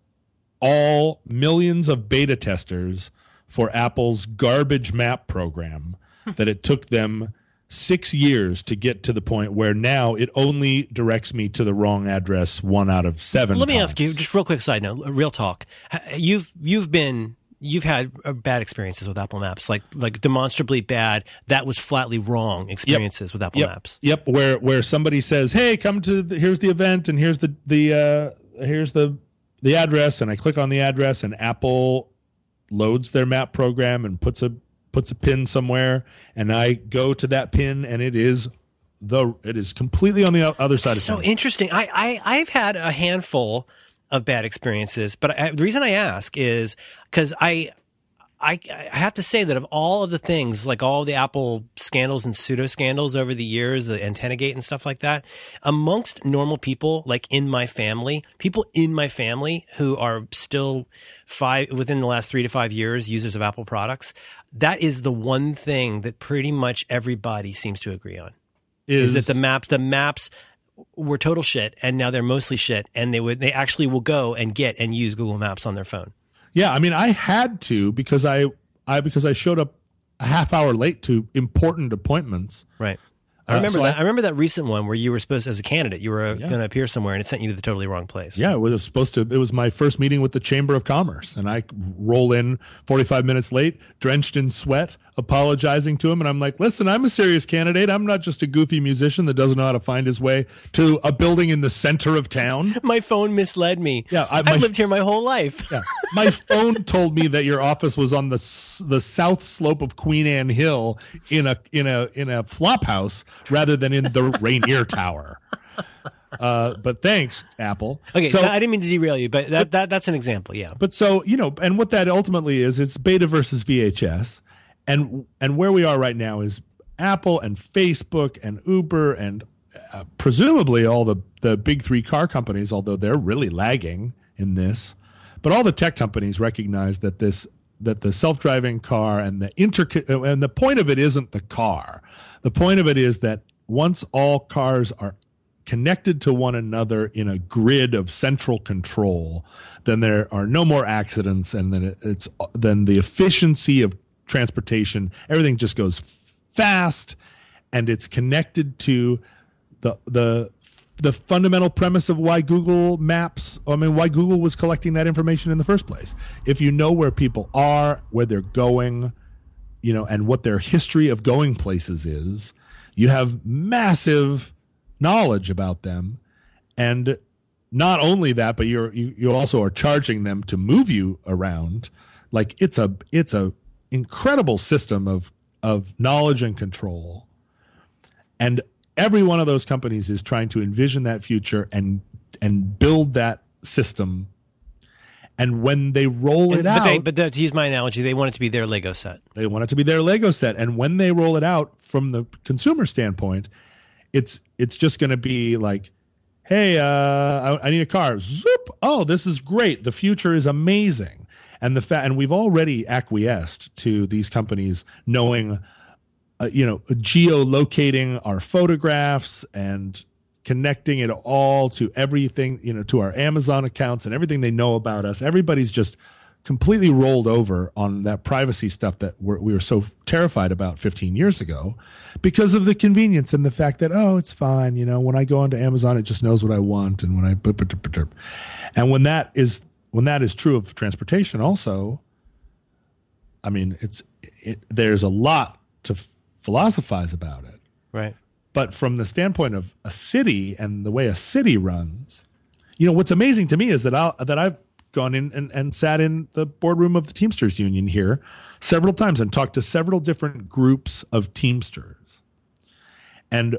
all millions of beta testers for Apple's garbage map program that it took them six years to get to the point where now it only directs me to the wrong address one out of seven. Let me times. ask you, just real quick side note, real talk. You've you've been you've had uh, bad experiences with Apple Maps, like like demonstrably bad. That was flatly wrong experiences with Apple yep, Maps. Yep, where where somebody says, "Hey, come to the, here's the event and here's the the uh, here's the the address," and I click on the address, and Apple loads their map program and puts a puts a pin somewhere, and I go to that pin, and it is the it is completely on the other side So of town. interesting. I, I I've had a handful of bad experiences, but I, the reason I ask is because I. I, I have to say that of all of the things, like all the Apple scandals and pseudo scandals over the years, the antenna gate and stuff like that, amongst normal people, like in my family, people in my family who are still five within the last three to five years users of Apple products, that is the one thing that pretty much everybody seems to agree on is that the maps the maps were total shit and now they're mostly shit and they would they actually will go and get and use Google Maps on their phone. Yeah, I mean, I had to because I I because I showed up a half hour late to important appointments. Right. I Uh, remember so that. I- I, remember that recent one where you were supposed, as a candidate, you were Yeah. going to appear somewhere, and it sent you to the totally wrong place. Yeah, it was supposed to. It was my first meeting with the Chamber of Commerce, and I roll in 45 minutes late, drenched in sweat, apologizing to him, and I'm like, "Listen, I'm a serious candidate. I'm not just a goofy musician that doesn't know how to find his way to a building in the center of town." My phone misled me. Yeah, I- I've lived here my whole life. Yeah. My phone told me that your office was on the the south slope of Queen Anne Hill in a in a in a flop house rather than in the Rainier Tower. Uh, but thanks, Apple. Okay, so I didn't mean to derail you, but that, that that's an example. Yeah. but so you know, and what that ultimately is, it's beta versus VHS, and and where we are right now is Apple and Facebook and Uber and uh, presumably all the the big three car companies, although they're really lagging in this, but all the tech companies recognize that this that the self-driving car and the inter and the point of it isn't the car. The point of it is that once all cars are connected to one another in a grid of central control, then there are no more accidents, and then it, it's then the efficiency of transportation, everything just goes fast, and it's connected to the the the fundamental premise of why Google Maps, I mean, why Google was collecting that information in the first place. If you know where people are, where they're going, you know, and what their history of going places is, you have massive knowledge about them. And not only that, but you're you, you also are charging them to move you around. Like it's a it's a incredible system of of knowledge and control. And every one of those companies is trying to envision that future and and build that system. And when they roll it but, out, they, but to use my analogy, they want it to be their Lego set. they want it to be their Lego set, and when they roll it out from the consumer standpoint, it's it's just going to be like, "Hey, uh, I, I need a car." Zoop! Oh, this is great. The future is amazing, and the fa- and we've already acquiesced to these companies knowing, uh, you know, geolocating our photographs and connecting it all to everything, you know, to our Amazon accounts and everything they know about us. Everybody's just completely rolled over on that privacy stuff that we're, we were so terrified about 15 years ago because of the convenience and the fact that oh it's fine you know when i go onto amazon it just knows what i want and when i and when that is when that is true of transportation also i mean it's it, there's a lot to philosophize about it Right. but from the standpoint of a city and the way a city runs, you know, what's amazing to me is that I that I've gone in and, and sat in the boardroom of the Teamsters Union here several times and talked to several different groups of Teamsters. And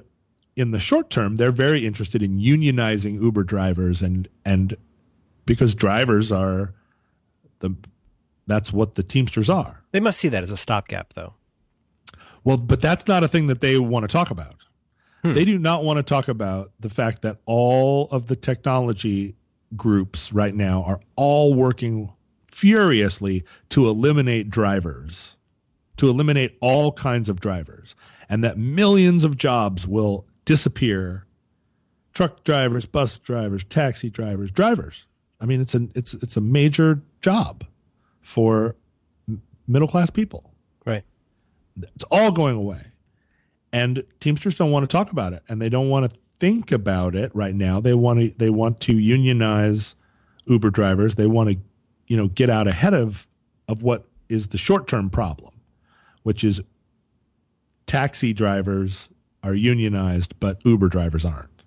in the short term, they're very interested in unionizing Uber drivers and and because drivers are the that's what the Teamsters are. They must see that as a stopgap, though. Well, but that's not a thing that they want to talk about. Hmm. They do not want to talk about the fact that all of the technology groups right now are all working furiously to eliminate drivers, to eliminate all kinds of drivers, and that millions of jobs will disappear. Truck drivers, bus drivers, taxi drivers, drivers. I mean, it's an it's it's a major job for middle class people. It's all going away. And Teamsters don't want to talk about it and they don't want to think about it right now. They want to they want to unionize Uber drivers. They want to, you know, get out ahead of of what is the short-term problem, which is taxi drivers are unionized but Uber drivers aren't.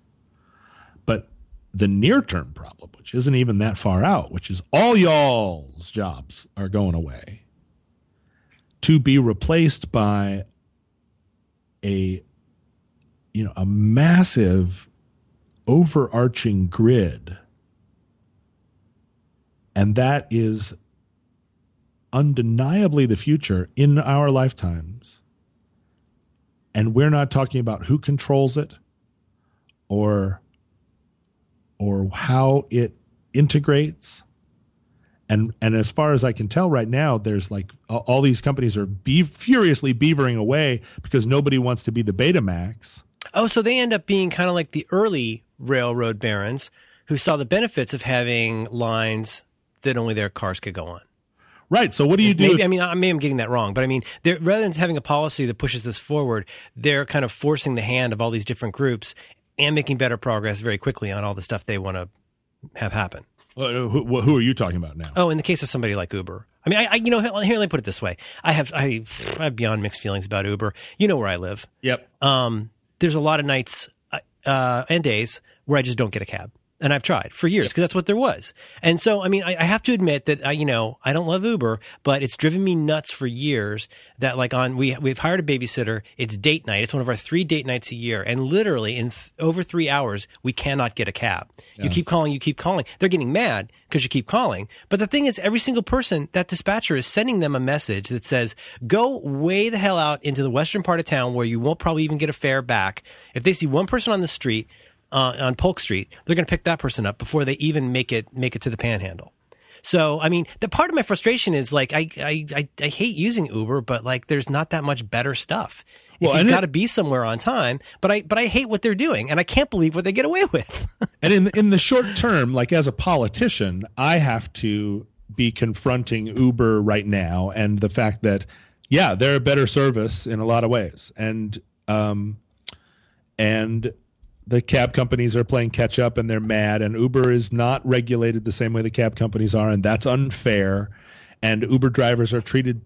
But the near-term problem, which isn't even that far out, which is all y'all's jobs are going away to be replaced by a you know a massive overarching grid. And that is undeniably the future in our lifetimes. And we're not talking about who controls it or or how it integrates and and as far as I can tell right now, there's like all, these companies are be furiously beavering away because nobody wants to be the Betamax. Oh, so they end up being kind of like the early railroad barons who saw the benefits of having lines that only their cars could go on. Right. So what do you do? Maybe, if- I mean, I maybe I'm getting that wrong, but I mean, they're, rather than having a policy that pushes this forward, they're kind of forcing the hand of all these different groups and making better progress very quickly on all the stuff they want to have happen. Uh, who, who are you talking about now? Oh, in the case of somebody like Uber, I mean, I, I you know, here, here, let me put it this way: I have, I, I have beyond mixed feelings about Uber. You know where I live. Yep. Um, there's a lot of nights uh, and days where I just don't get a cab. And I've tried for years because that's what there was. And so, I mean, I, I have to admit that I, you know, I don't love Uber, but it's driven me nuts for years that like on, we, we've hired a babysitter. It's date night. It's one of our three date nights a year. And literally in th- over three hours, we cannot get a cab. You keep calling, you keep calling. They're getting mad because you keep calling. But the thing is, every single person, that dispatcher is sending them a message that says, go way the hell out into the western part of town where you won't probably even get a fare back. If they see one person on the street, uh, on Polk Street, they're going to pick that person up before they even make it make it to the Panhandle. So, I mean, the part of my frustration is like I I, I, I hate using Uber, but like there's not that much better stuff. Well, if you've got to be somewhere on time, but I but I hate what they're doing, and I can't believe what they get away with. And in in the short term, like as a politician, I have to be confronting Uber right now and the fact that yeah, they're a better service in a lot of ways. And um and the cab companies are playing catch up and they're mad and Uber is not regulated the same way the cab companies are and that's unfair and Uber drivers are treated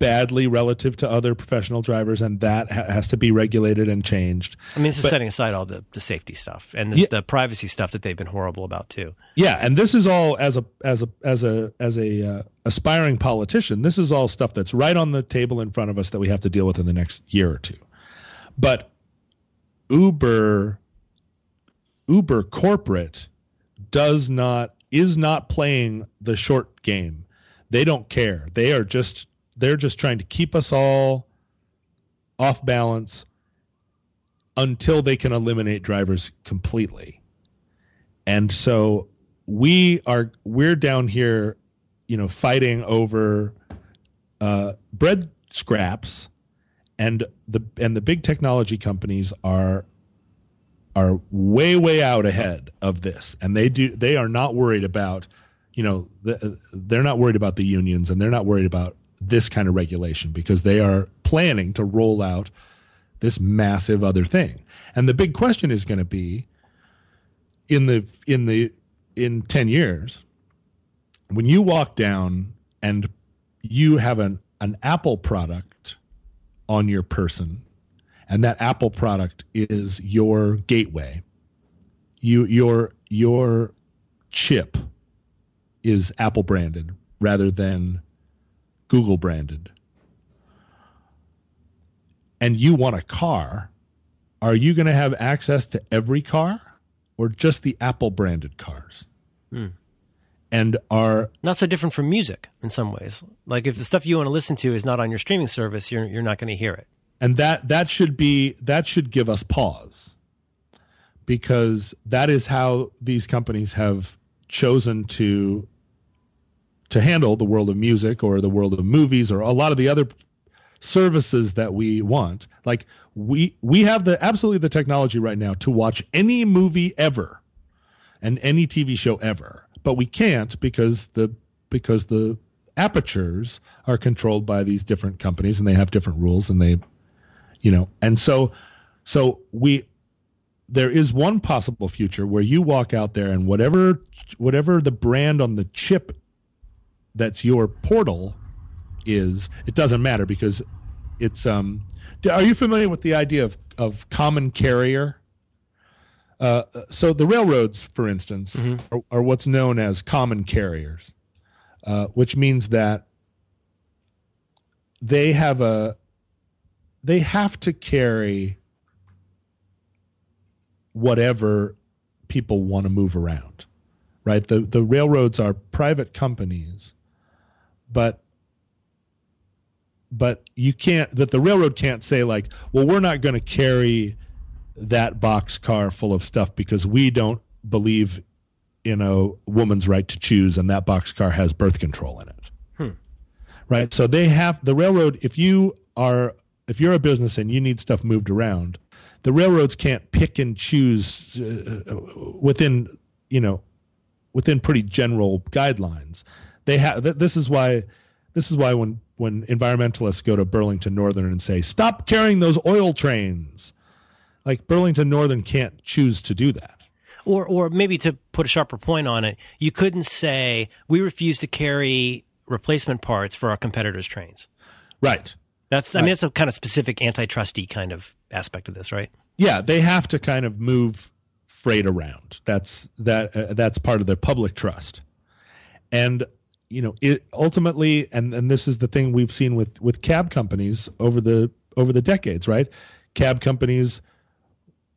badly relative to other professional drivers and that ha- has to be regulated and changed. I mean, this is But- setting aside all the, the safety stuff and the, Yeah. the privacy stuff that they've been horrible about too. Yeah, and this is all as a as a as a as a uh, aspiring politician. This is all stuff that's right on the table in front of us that we have to deal with in the next year or two. But Uber Uber corporate does not is not playing the short game. They don't care. They are just they're just trying to keep us all off balance until they can eliminate drivers completely. And so we are we're down here, you know, fighting over uh, bread scraps, and the and the big technology companies are are way way out ahead of this, and they do they are not worried about, you know, the, they're not worried about the unions, and they're not worried about this kind of regulation because they are planning to roll out this massive other thing. And the big question is going to be in the in the in 10 years when you walk down and you have an an Apple product on your person and that Apple product is your gateway you your your chip is Apple branded rather than Google branded and you want a car are you going to have access to every car or just the Apple branded cars? Hmm. And are Not so different from music in some ways. Like if the stuff you want to listen to is not on your streaming service, you're you're not going to hear it. And that that should be that should give us pause. Because that is how these companies have chosen to to handle the world of music or the world of movies or a lot of the other services that we want. Like we we have the absolutely the technology right now to watch any movie ever and any TV show ever. But we can't because the because the apertures are controlled by these different companies and they have different rules and they you know? And so so we there is one possible future where you walk out there and whatever whatever the brand on the chip that's your portal is it doesn't matter because it's um are you familiar with the idea of of common carrier? Uh, so the railroads for instance are, are what's known as common carriers uh, which means that they have a they have to carry whatever people want to move around right? The the railroads are private companies but but you can't that the railroad can't say like well we're not going to carry that box car full of stuff because we don't believe in a woman's right to choose and that box car has birth control in it. Hmm. Right? So they have the railroad if you are if you're a business and you need stuff moved around the railroads can't pick and choose uh, within you know within pretty general guidelines. They have th- this is why this is why when when environmentalists go to Burlington Northern and say stop carrying those oil trains like Burlington Northern can't choose to do that. Or, or maybe to put a sharper point on it, you couldn't say we refuse to carry replacement parts for our competitors' trains. right That's, I mean, that's a kind of specific antitrusty kind of aspect of this, right? yeah they have to kind of move freight around. That's that uh, that's part of their public trust. And you know it ultimately and and this is the thing we've seen with with cab companies over the over the decades right? Cab companies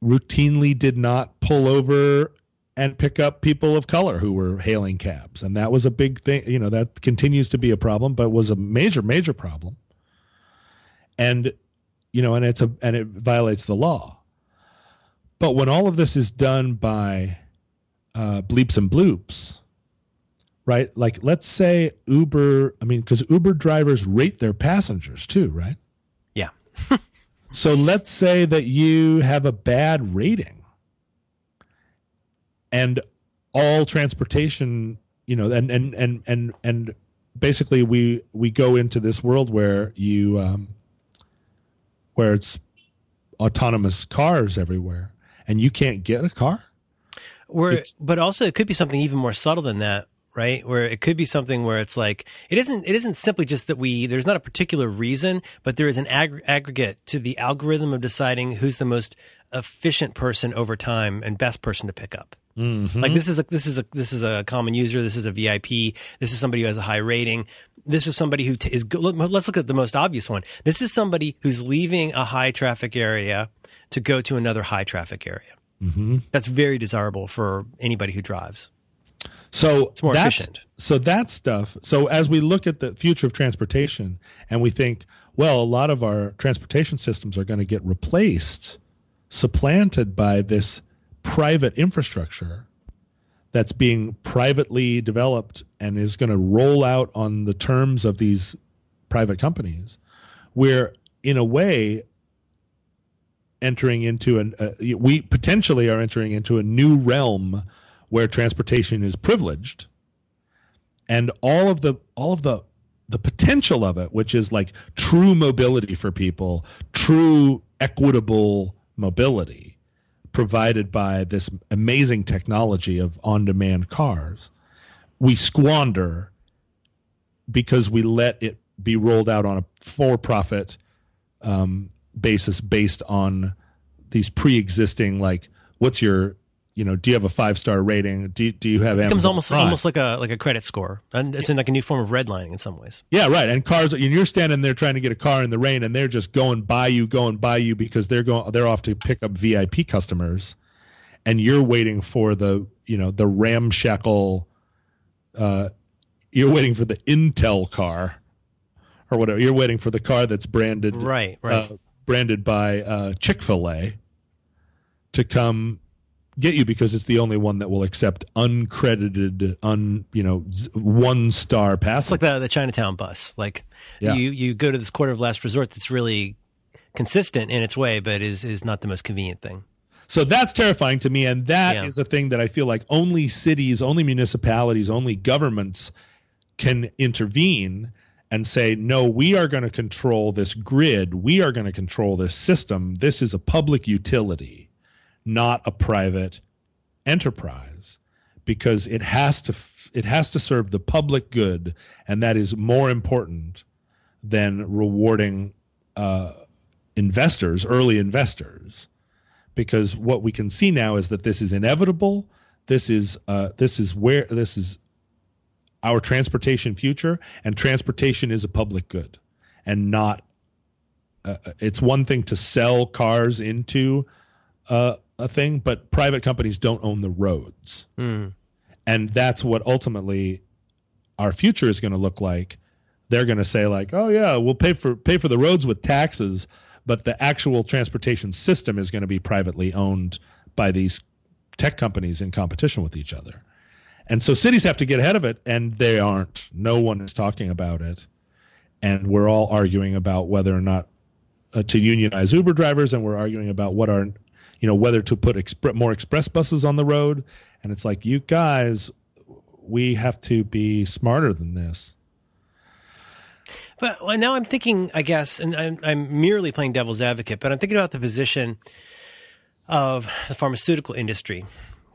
routinely did not pull over and pick up people of color who were hailing cabs. And that was a big thing you know that continues to be a problem but was a major major problem and you know and it's a and it violates the law. But when all of this is done by uh, bleeps and bloops right? Like let's say uber i mean because uber drivers rate their passengers too right? Yeah. so let's say that you have a bad rating and all transportation, you know, and and and and and basically we we go into this world where you um where it's autonomous cars everywhere and you can't get a car. Where, but also it could be something even more subtle than that, right? Where it could be something where it's like it isn't. It isn't simply just that we. There's not a particular reason, but there is an ag- aggregate to the algorithm of deciding who's the most efficient person over time and best person to pick up. Like this is a this is a this is a common user. This is a VIP. This is somebody who has a high rating. This is somebody who t- is good. look- Let's look at the most obvious one. This is somebody who's leaving a high traffic area to go to another high traffic area. Mm-hmm. That's very desirable for anybody who drives. So it's more efficient. So that stuff. So as we look at the future of transportation and we think, well, a lot of our transportation systems are going to get replaced, supplanted by this private infrastructure that's being privately developed and is going to roll out on the terms of these private companies. We're in a way entering into an uh, we potentially are entering into a new realm where transportation is privileged and all of the all of the the potential of it which is like true mobility for people true equitable mobility provided by this amazing technology of on-demand cars we squander because we let it be rolled out on a for-profit um, basis based on these pre-existing like what's your you know do you have a five star rating do you, do you have It becomes Amazon almost Prime? almost like a like a credit score, and it's in like a new form of redlining in some ways. yeah right and cars and you're standing there trying to get a car in the rain and they're just going by you going by you because they're going they're off to pick up VIP customers and you're waiting for the you know the ramshackle uh you're waiting for the Intel car or whatever you're waiting for the car that's branded Right, right. uh, branded by uh, Chick Fil A to come get you because it's the only one that will accept uncredited, un you know z- one star passes. It's like the the Chinatown bus. Like Yeah. you you go to this quarter of last resort that's really consistent in its way, but is is not the most convenient thing. So that's terrifying to me. And that is Yeah. a thing that I feel like only cities, only municipalities, only governments can intervene and say, no, we are going to control this grid. We are going to control this system. This is a public utility, not a private enterprise because it has to it has to serve the public good and that is more important than rewarding uh, investors early investors because what we can see now is that this is inevitable. This is uh, this is where this is our transportation future, and transportation is a public good, and not. Uh, it's one thing to sell cars into uh, a thing, but private companies don't own the roads, Mm. and that's what ultimately our future is going to look like. They're going to say like, "Oh yeah, we'll pay for pay for the roads with taxes," but the actual transportation system is going to be privately owned by these tech companies in competition with each other. And so cities have to get ahead of it, and they aren't. No one is talking about it. And we're all arguing about whether or not uh, to unionize Uber drivers, and we're arguing about what are, you know, whether to put more express buses on the road. And it's like, you guys, we have to be smarter than this. But now I'm thinking, I guess, and I'm, I'm merely playing devil's advocate, but I'm thinking about the position of the pharmaceutical industry,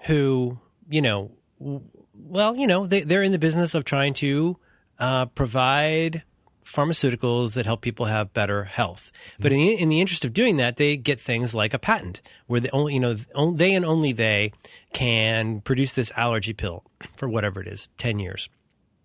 who, you know, well, you know, they, they're in the business of trying to uh, provide pharmaceuticals that help people have better health. But in the, in the interest of doing that, they get things like a patent, where they only, you know, they and only they can produce this allergy pill for whatever it is, ten years.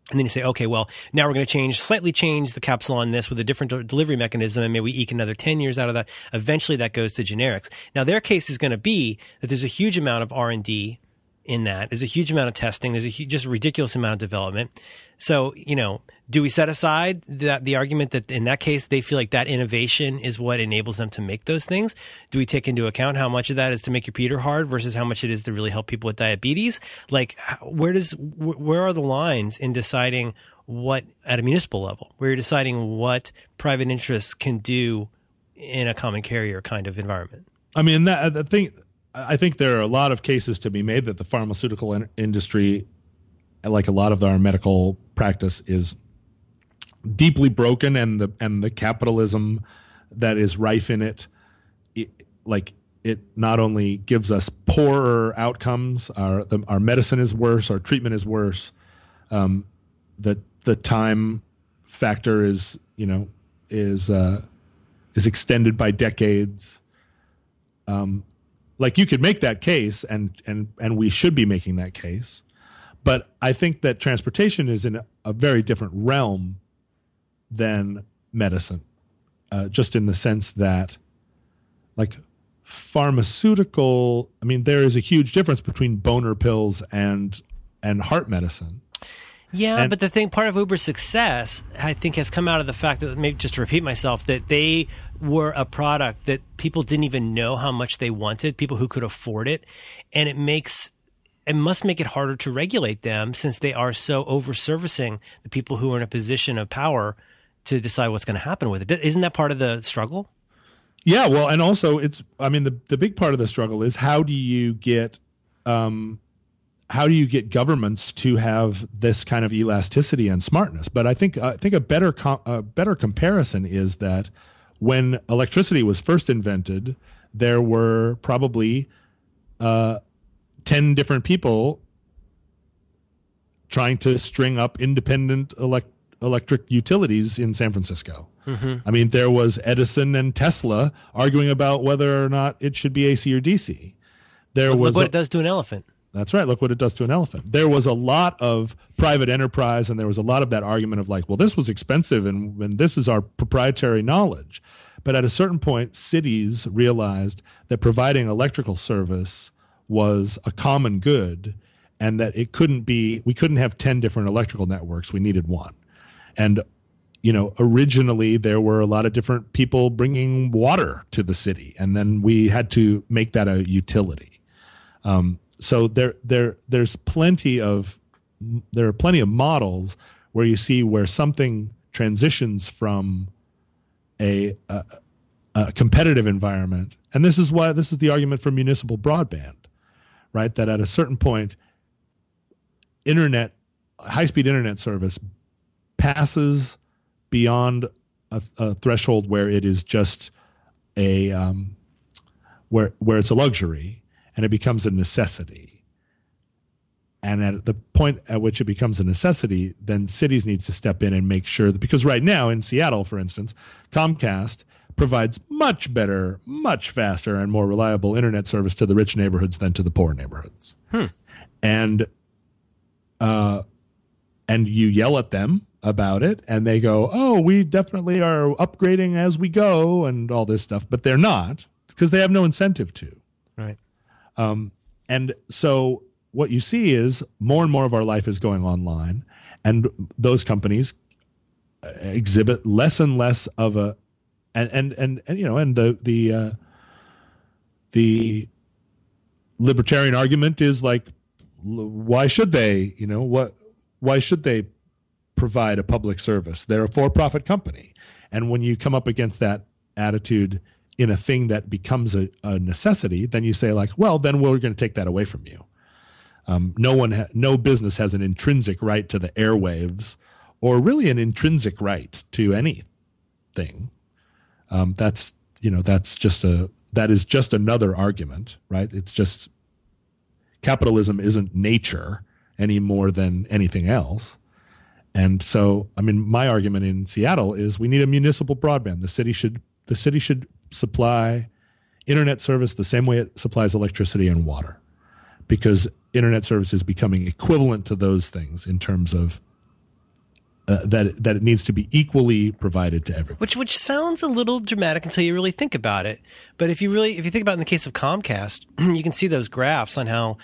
And then you say, okay, well, now we're going to change, slightly change the capsule on this with a different delivery mechanism, and maybe we eke another 10 years out of that. Eventually that goes to generics. Now their case is going to be that there's a huge amount of R&D in that. There's a huge amount of testing. There's a hu- just a ridiculous amount of development. So, you know, do we set aside that the argument that in that case they feel like that innovation is what enables them to make those things? Do we take into account how much of that is to make your Peter hard versus how much it is to really help people with diabetes? Like, where does where are the lines in deciding what at a municipal level, where you're deciding what private interests can do in a common carrier kind of environment? I mean, that, I think I think there are a lot of cases to be made that the pharmaceutical in- industry, like a lot of our medical practice, is deeply broken, and the and the capitalism that is rife in it, it like it not only gives us poorer outcomes, our the, our medicine is worse, our treatment is worse, um, the the time factor is you know is uh, is extended by decades. Um, like you could make that case and and and we should be making that case but i think that transportation is in a, a very different realm than medicine uh, just in the sense that like pharmaceutical i mean there is a huge difference between boner pills and and heart medicine Yeah, And- but the thing, part of Uber's success, I think, has come out of the fact that, maybe just to repeat myself, that they were a product that people didn't even know how much they wanted, people who could afford it. And it makes, it must make it harder to regulate them since they are so over servicing the people who are in a position of power to decide what's going to happen with it. Isn't that part of the struggle? Yeah, well, and also it's I mean the the big part of the struggle is how do you get um how do you get governments to have this kind of elasticity and smartness? But I think I think a better com- a better comparison is that when electricity was first invented, there were probably uh, ten different people trying to string up independent elect- electric utilities in San Francisco. Mm-hmm. I mean, there was Edison and Tesla arguing about whether or not it should be AC or DC. There Look was what a- it does to an elephant. that's right. Look what it does to an elephant. There was a lot of private enterprise, and there was a lot of that argument of like, well, this was expensive, and, and this is our proprietary knowledge. But at a certain point, cities realized that providing electrical service was a common good, and that it couldn't be. We couldn't have ten different electrical networks. We needed one, and you know, originally there were a lot of different people bringing water to the city, and then we had to make that a utility. Um, so there, there, there's plenty of there are plenty of models where you see where something transitions from a, a, a competitive environment, and this is why this is the argument for municipal broadband, right? That at a certain point, internet, high speed internet service passes beyond a, a, threshold where it is just a um, where where it's a luxury and it becomes a necessity. And at the point at which it becomes a necessity, then cities needs to step in and make sure that because right now in Seattle, for instance, Comcast provides much better, much faster, and more reliable internet service to the rich neighborhoods than to the poor neighborhoods. Hmm. And uh, and you yell at them about it, and they go, "Oh, we definitely are upgrading as we go," and all this stuff, but they're not because they have no incentive to. Right. Um, and so what you see is more and more of our life is going online, and those companies uh, exhibit less and less of a, and and and, and you know, and the the uh, the libertarian argument is like, why should they? You know what? Why should they provide a public service? They're a for-profit company, and when you come up against that attitude in a thing that becomes a, a necessity, then you say like, well, then we're going to take that away from you. Um, no one, ha- no business has an intrinsic right to the airwaves, or really an intrinsic right to anything. Um, that's you know that's just a that is just another argument, right? It's just capitalism isn't nature any more than anything else. And so, I mean, my argument in Seattle is we need a municipal broadband. The city should the city should supply internet service the same way it supplies electricity and water, because internet service is becoming equivalent to those things in terms of uh, that that it needs to be equally provided to everyone. Which which sounds a little dramatic until you really think about it. But if you really if you think about it in the case of Comcast, you can see those graphs on how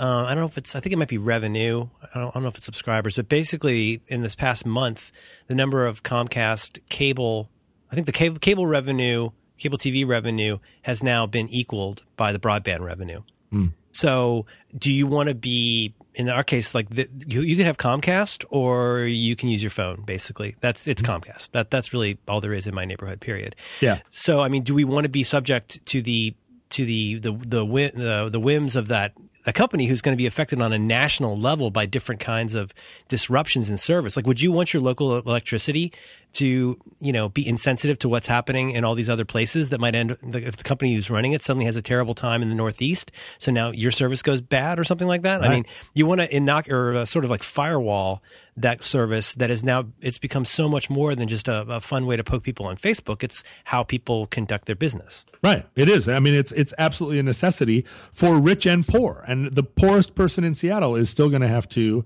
uh, I don't know if it's I think it might be revenue. I don't, I don't know if it's subscribers, but basically in this past month, the number of Comcast cable, I think the cable cable revenue, cable TV revenue has now been equaled by the broadband revenue. Mm. So, do you want to be in our case like the, you, you can have Comcast or you can use your phone? Basically, that's it's Comcast. That that's really all there is in my neighborhood. Period. Yeah. So, I mean, do we want to be subject to the to the the the the, the whims of that a company who's going to be affected on a national level by different kinds of disruptions in service. Like, would you want your local electricity to, you know, be insensitive to what's happening in all these other places that might end if the company who's running it suddenly has a terrible time in the Northeast, so now your service goes bad or something like that? Right. I mean, you want to inoc or uh, sort of like firewall that service that is now it's become so much more than just a, a fun way to poke people on Facebook. It's how people conduct their business. Right. It is. I mean, it's it's absolutely a necessity for rich and poor. And the poorest person in Seattle is still going to have to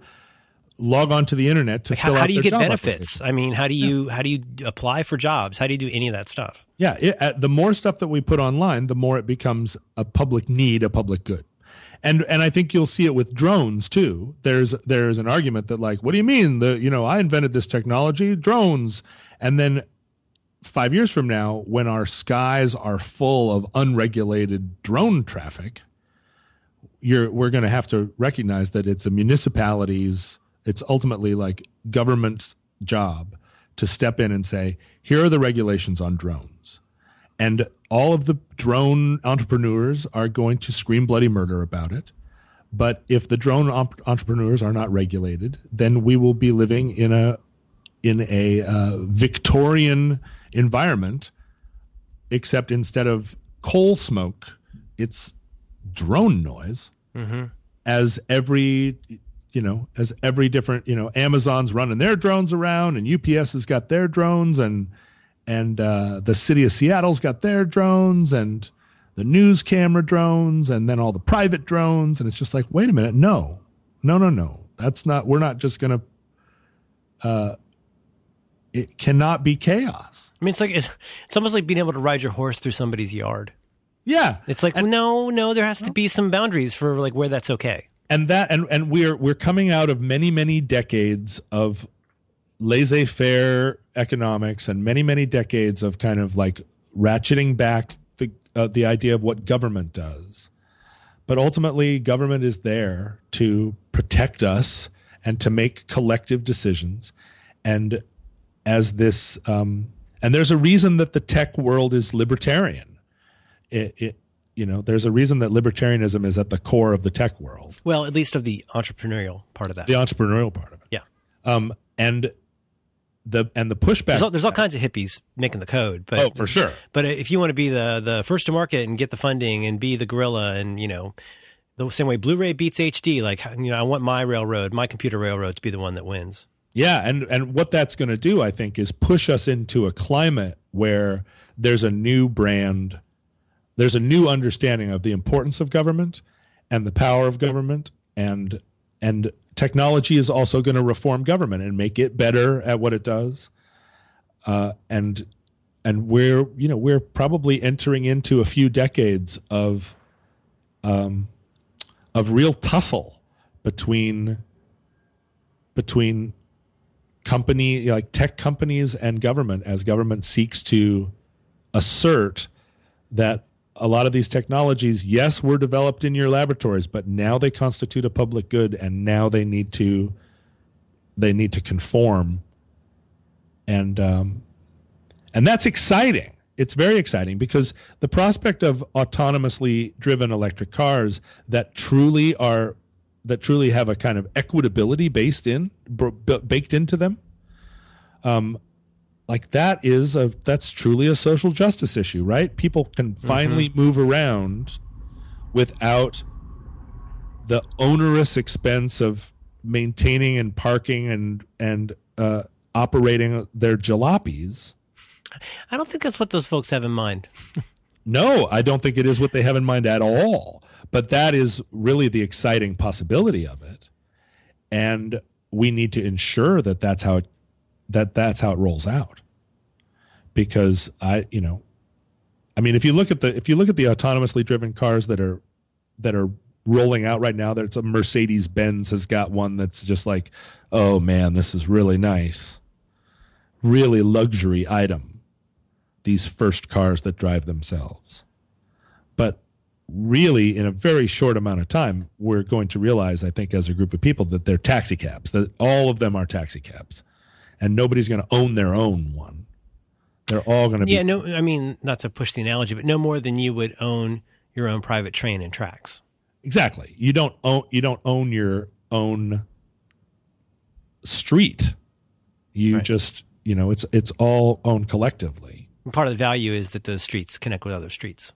log onto the internet to Like, how, how do you get benefits? I mean, how do you how do you apply for jobs? How do you do any of that stuff? Yeah, it, uh, the more stuff that we put online, the more it becomes a public need, a public good. And and I think you'll see it with drones too. There's there's an argument that like, what do you mean? The you know I invented this technology, drones, and then five years from now, when our skies are full of unregulated drone traffic, you're we're going to have to recognize that it's a municipality's, it's ultimately like government's job to step in and say, here are the regulations on drones. And all of the drone entrepreneurs are going to scream bloody murder about it. But if the drone op- entrepreneurs are not regulated, then we will be living in a in a uh, Victorian environment, except instead of coal smoke, it's drone noise. Mm-hmm. As every you know, as every different you know, Amazon's running their drones around, and UPS has got their drones, and and uh, the city of Seattle's got their drones, and the news camera drones, and then all the private drones, and it's just like, wait a minute, no, no, no, no, that's not. We're not just gonna. Uh, it cannot be chaos. I mean, it's like it's, it's almost like being able to ride your horse through somebody's yard. Yeah, It's like no, no, there has to be some boundaries for like where that's okay. And that and and we're we're coming out of many many decades of laissez-faire economics and many many decades of kind of like ratcheting back the uh, the idea of what government does. But ultimately, government is there to protect us and to make collective decisions. And as this, um, and there's a reason that the tech world is libertarian. It, it, you know, there's a reason that libertarianism is at the core of the tech world. Well, at least of the entrepreneurial part of that. The entrepreneurial part of it. Yeah. Um, and the and the pushback. There's all, there's all kinds of hippies making the code, but oh, for sure. But if you want to be the the first to market and get the funding and be the gorilla, and you know, the same way Blu-ray beats HD, like you know, I want my railroad, my computer railroad, to be the one that wins. Yeah, and and what that's going to do, I think, is push us into a climate where there's a new brand, there's a new understanding of the importance of government and the power of government, and and technology is also going to reform government and make it better at what it does. Uh, and and we're you know we're probably entering into a few decades of um, of real tussle between between company like tech companies and government as government seeks to assert that a lot of these technologies yes were developed in your laboratories but now they constitute a public good and now they need to they need to conform. And um, and that's exciting. It's very exciting because the prospect of autonomously driven electric cars that truly are that truly have a kind of equitability based in b- baked into them um like that is a that's truly a social justice issue right people can finally mm-hmm. move around without the onerous expense of maintaining and parking and and uh, operating their jalopies i don't think that's what those folks have in mind no i don't think it is what they have in mind at all but that is really the exciting possibility of it. And we need to ensure that that's how it, that that's how it rolls out. Because I, you know, I mean, if you look at the if you look at the autonomously driven cars that are that are rolling out right now, there's a Mercedes Benz has got one that's just like, oh man, this is really nice, really luxury item. These first cars that drive themselves, but really in a very short amount of time we're going to realize i think as a group of people that they're taxi cabs that all of them are taxi cabs and nobody's going to own their own one. They're all going to be yeah no i mean not to push the analogy but no more than you would own your own private train and tracks. Exactly. You don't own you don't own your own street. You right. just you know it's it's all owned collectively. Part of the value is that those streets connect with other streets.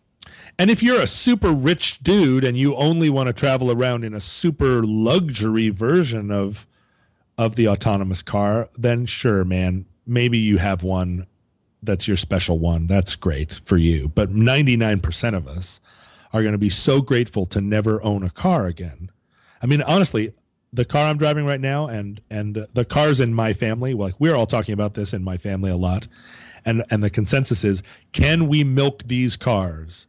And if you're a super rich dude and you only want to travel around in a super luxury version of of the autonomous car, then sure, man, maybe you have one that's your special one. That's great for you. But 99% of us are going to be so grateful to never own a car again. I mean, honestly, the car I'm driving right now and and the cars in my family, like we're all talking about this in my family a lot. And and the consensus is can we milk these cars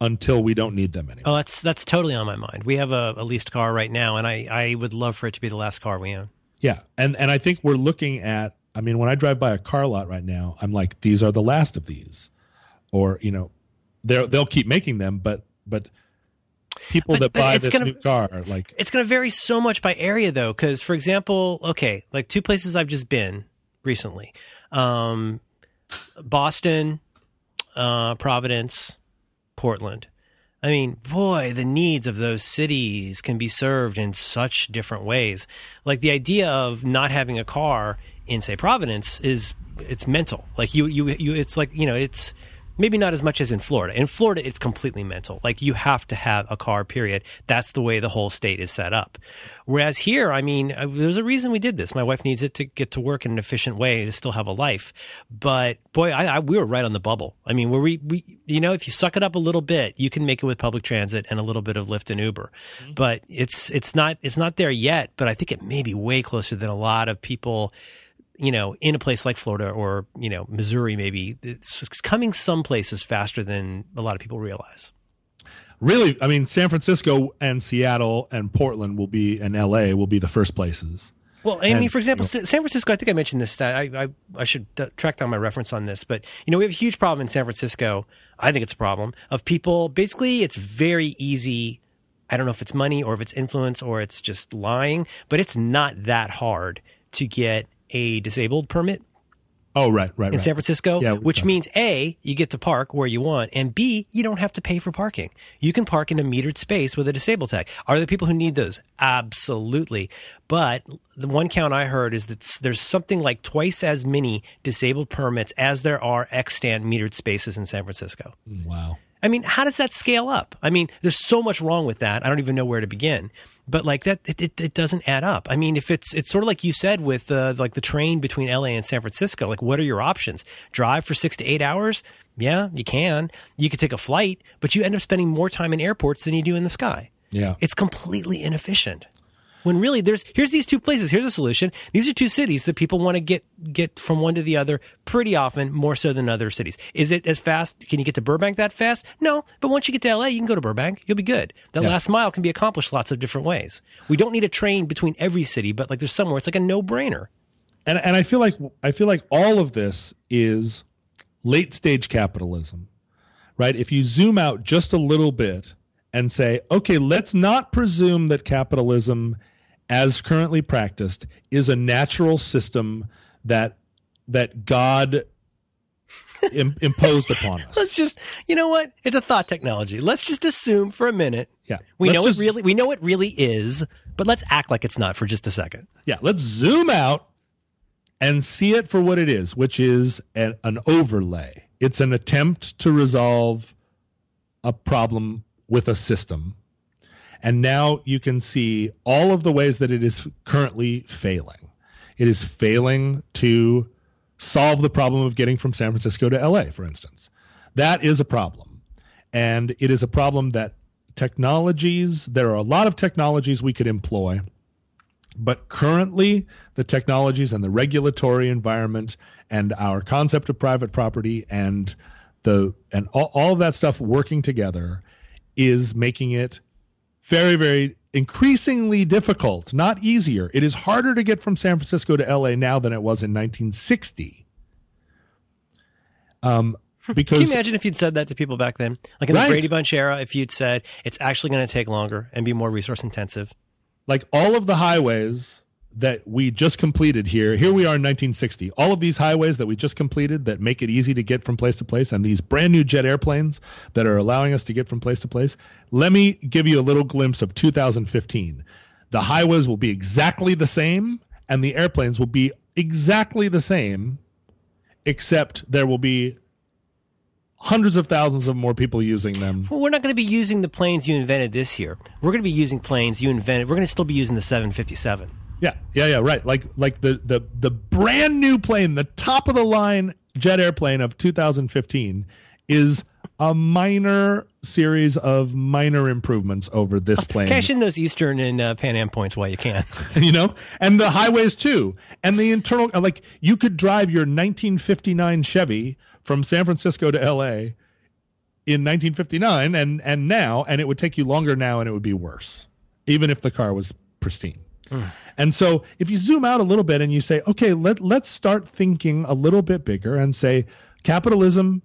until we don't need them anymore. Oh, that's that's totally on my mind. We have a, a, leased car right now, and I, I would love for it to be the last car we own. Yeah, and and I think we're looking at. I mean, when I drive by a car lot right now, I'm like, these are the last of these, or you know, they they'll keep making them, but but people but, that but buy this gonna, new car like it's going to vary so much by area though because for example okay like two places i've just been recently um, boston uh, providence Portland. I mean, boy, the needs of those cities can be served in such different ways. Like the idea of not having a car in, say, Providence is it's mental. Like you, you, you. It's like you know, it's maybe not as much as in Florida. In Florida, it's completely mental. Like you have to have a car, period. That's the way the whole state is set up. Whereas here, I mean, uh, there's a reason we did this. My wife needs it to get to work in an efficient way to still have a life. But boy, I, I, we were right on the bubble. I mean, where we, we, you know, if you suck it up a little bit, you can make it with public transit and a little bit of Lyft and Uber. Mm-hmm. But it's, it's not, it's not there yet, but I think it may be way closer than a lot of people you know, in a place like Florida or, you know, Missouri, maybe it's coming some places faster than a lot of people realize. Really, I mean, San Francisco and Seattle and Portland will be, and LA will be the first places. Well, I mean, for example, San Francisco. I think I mentioned this. That I I, I should track down my reference on this. But you know, we have a huge problem in San Francisco. I think it's a problem of people. Basically, it's very easy. I don't know if it's money or if it's influence or it's just lying, but it's not that hard to get a disabled permit Oh, right, right, in right. San Francisco, Yeah, which means A, you get to park where you want, and B, you don't have to pay for parking. You can park in a metered space with a disabled tag. Are there people who need those? Absolutely. But the one count I heard is that there's something like twice as many disabled permits as there are extant metered spaces in San Francisco. wow. I mean, how does that scale up? I mean, there's so much wrong with that. I don't even know where to begin. But like that, it, it, it doesn't add up. I mean, if it's it's sort of like you said with uh, like the train between LA and San Francisco. Like, what are your options? Drive for six to eight hours? Yeah, you can. You could take a flight, but you end up spending more time in airports than you do in the sky. Yeah. It's completely inefficient. When really there's here's these two places. Here's a solution. These are two cities that people want to get get from one to the other pretty often, more so than other cities. Is it as fast? Can you get to Burbank that fast? No, but once you get to LA, you can go to Burbank. You'll be good. That Yeah. last mile can be accomplished lots of different ways. We don't need a train between every city, but like there's somewhere it's like a no brainer. and and I feel like I feel like all of this is late stage capitalism, right? If you zoom out just a little bit and say, okay, let's not presume that capitalism, as currently practiced, is a natural system that that God Im- imposed upon us. Let's just you know what? It's a thought technology. Let's just assume for a minute. Yeah, We Let's know just- it really we know it really is, but let's act like it's not for just a second. Yeah, let's zoom out and see it for what it is, which is an, an overlay. It's an attempt to resolve a problem with a system. And now you can see all of the ways that it is currently failing. It is failing to solve the problem of getting from San Francisco to LA, for instance. That is a problem. And it is a problem that technologies, there are a lot of technologies we could employ but currently, the technologies and the regulatory environment and our concept of private property and the and all, all of that stuff working together is making it very, very increasingly difficult, not easier. It is harder to get from San Francisco to LA now than it was in 1960. Um, because Can you imagine if you'd said that to people back then? Like in Right. the Brady Bunch era, if you'd said it's actually going to take longer and be more resource intensive. like all of the highways that we just completed here here we are in 1960 all of these highways that we just completed that make it easy to get from place to place and these brand new jet airplanes that are allowing us to get from place to place let me give you a little glimpse of 2015 the highways will be exactly the same and the airplanes will be exactly the same except there will be hundreds of thousands of more people using them Well, we're not going to be using the planes you invented this year. We're going to be using planes you invented. We're going to still be using the 757. Yeah, yeah, yeah, right. Like like the the the brand new plane, the top of the line jet airplane of 2015 is a minor series of minor improvements over this plane. Cash in those Eastern and uh, Pan Am points while you can. you know, and the highways too, and the internal. Like you could drive your 1959 Chevy from San Francisco to L.A. in 1959, and and now, and it would take you longer now, and it would be worse, even if the car was pristine. And so, if you zoom out a little bit and you say, okay, let let's start thinking a little bit bigger and say, capitalism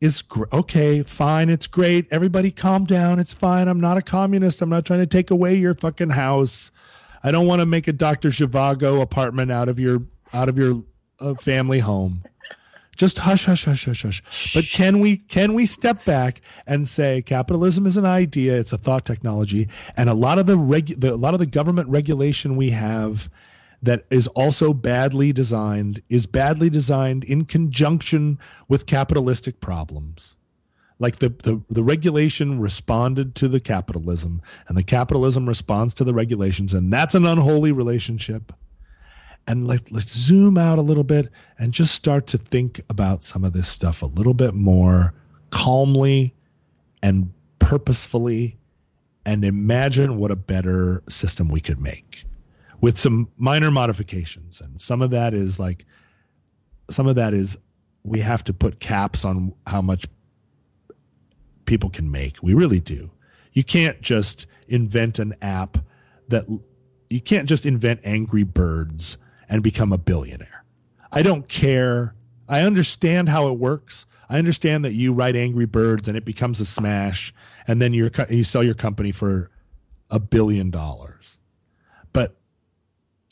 is gr- okay, fine, it's great. Everybody, calm down. It's fine. I'm not a communist. I'm not trying to take away your fucking house. I don't want to make a Dr. Zhivago apartment out of your out of your uh, family home. Just hush, hush, hush, hush, hush. But can we can we step back and say capitalism is an idea? It's a thought technology, and a lot of the, regu- the a lot of the government regulation we have that is also badly designed is badly designed in conjunction with capitalistic problems like the, the the regulation responded to the capitalism and the capitalism responds to the regulations and that's an unholy relationship and let, let's zoom out a little bit and just start to think about some of this stuff a little bit more calmly and purposefully and imagine what a better system we could make with some minor modifications. And some of that is like some of that is we have to put caps on how much people can make. We really do. You can't just invent an app that you can't just invent Angry Birds and become a billionaire. I don't care. I understand how it works. I understand that you write Angry Birds and it becomes a smash, and then you you sell your company for a billion dollars. But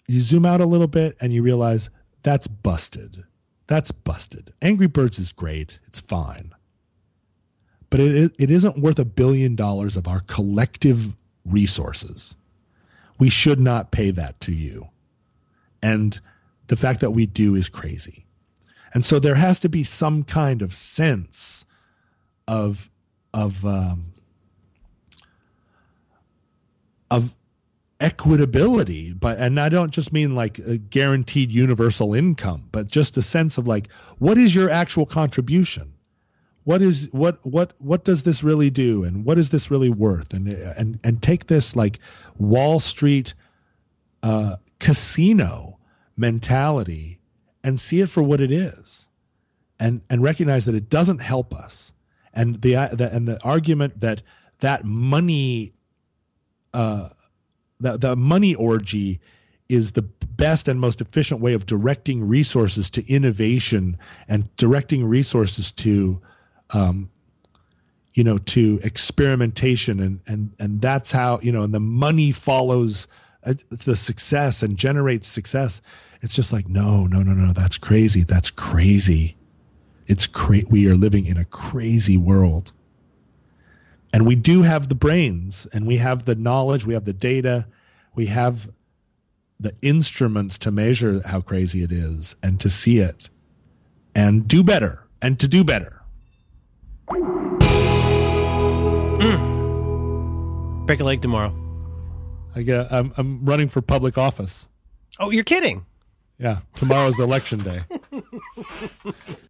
you zoom out a little bit and you realize that's busted. That's busted. Angry Birds is great. It's fine. But it, it isn't worth a billion dollars of our collective resources. We should not pay that to you. And the fact that we do is crazy. And so there has to be some kind of sense of of um, of equitability but and i don't just mean like a guaranteed universal income but just a sense of like what is your actual contribution? What is what what what does this really do? And what is this really worth? And and and take this like wall street uh casino mentality and see it for what it is and and recognize that it doesn't help us. And the, the and the argument that that money uh the, the money orgy is the best and most efficient way of directing resources to innovation and directing resources to um, you know to experimentation. And and and that's how you know and the money follows uh, Uh, the success and generates success it's just like no no no no that's crazy that's crazy it's cra- we are living in a crazy world and we do have the brains and we have the knowledge, we have the data, we have the instruments to measure how crazy it is and to see it and do better and to do better. Hmm. Break a leg tomorrow. I get, I'm, I'm running for public office. Oh, you're kidding. Yeah, tomorrow's election day.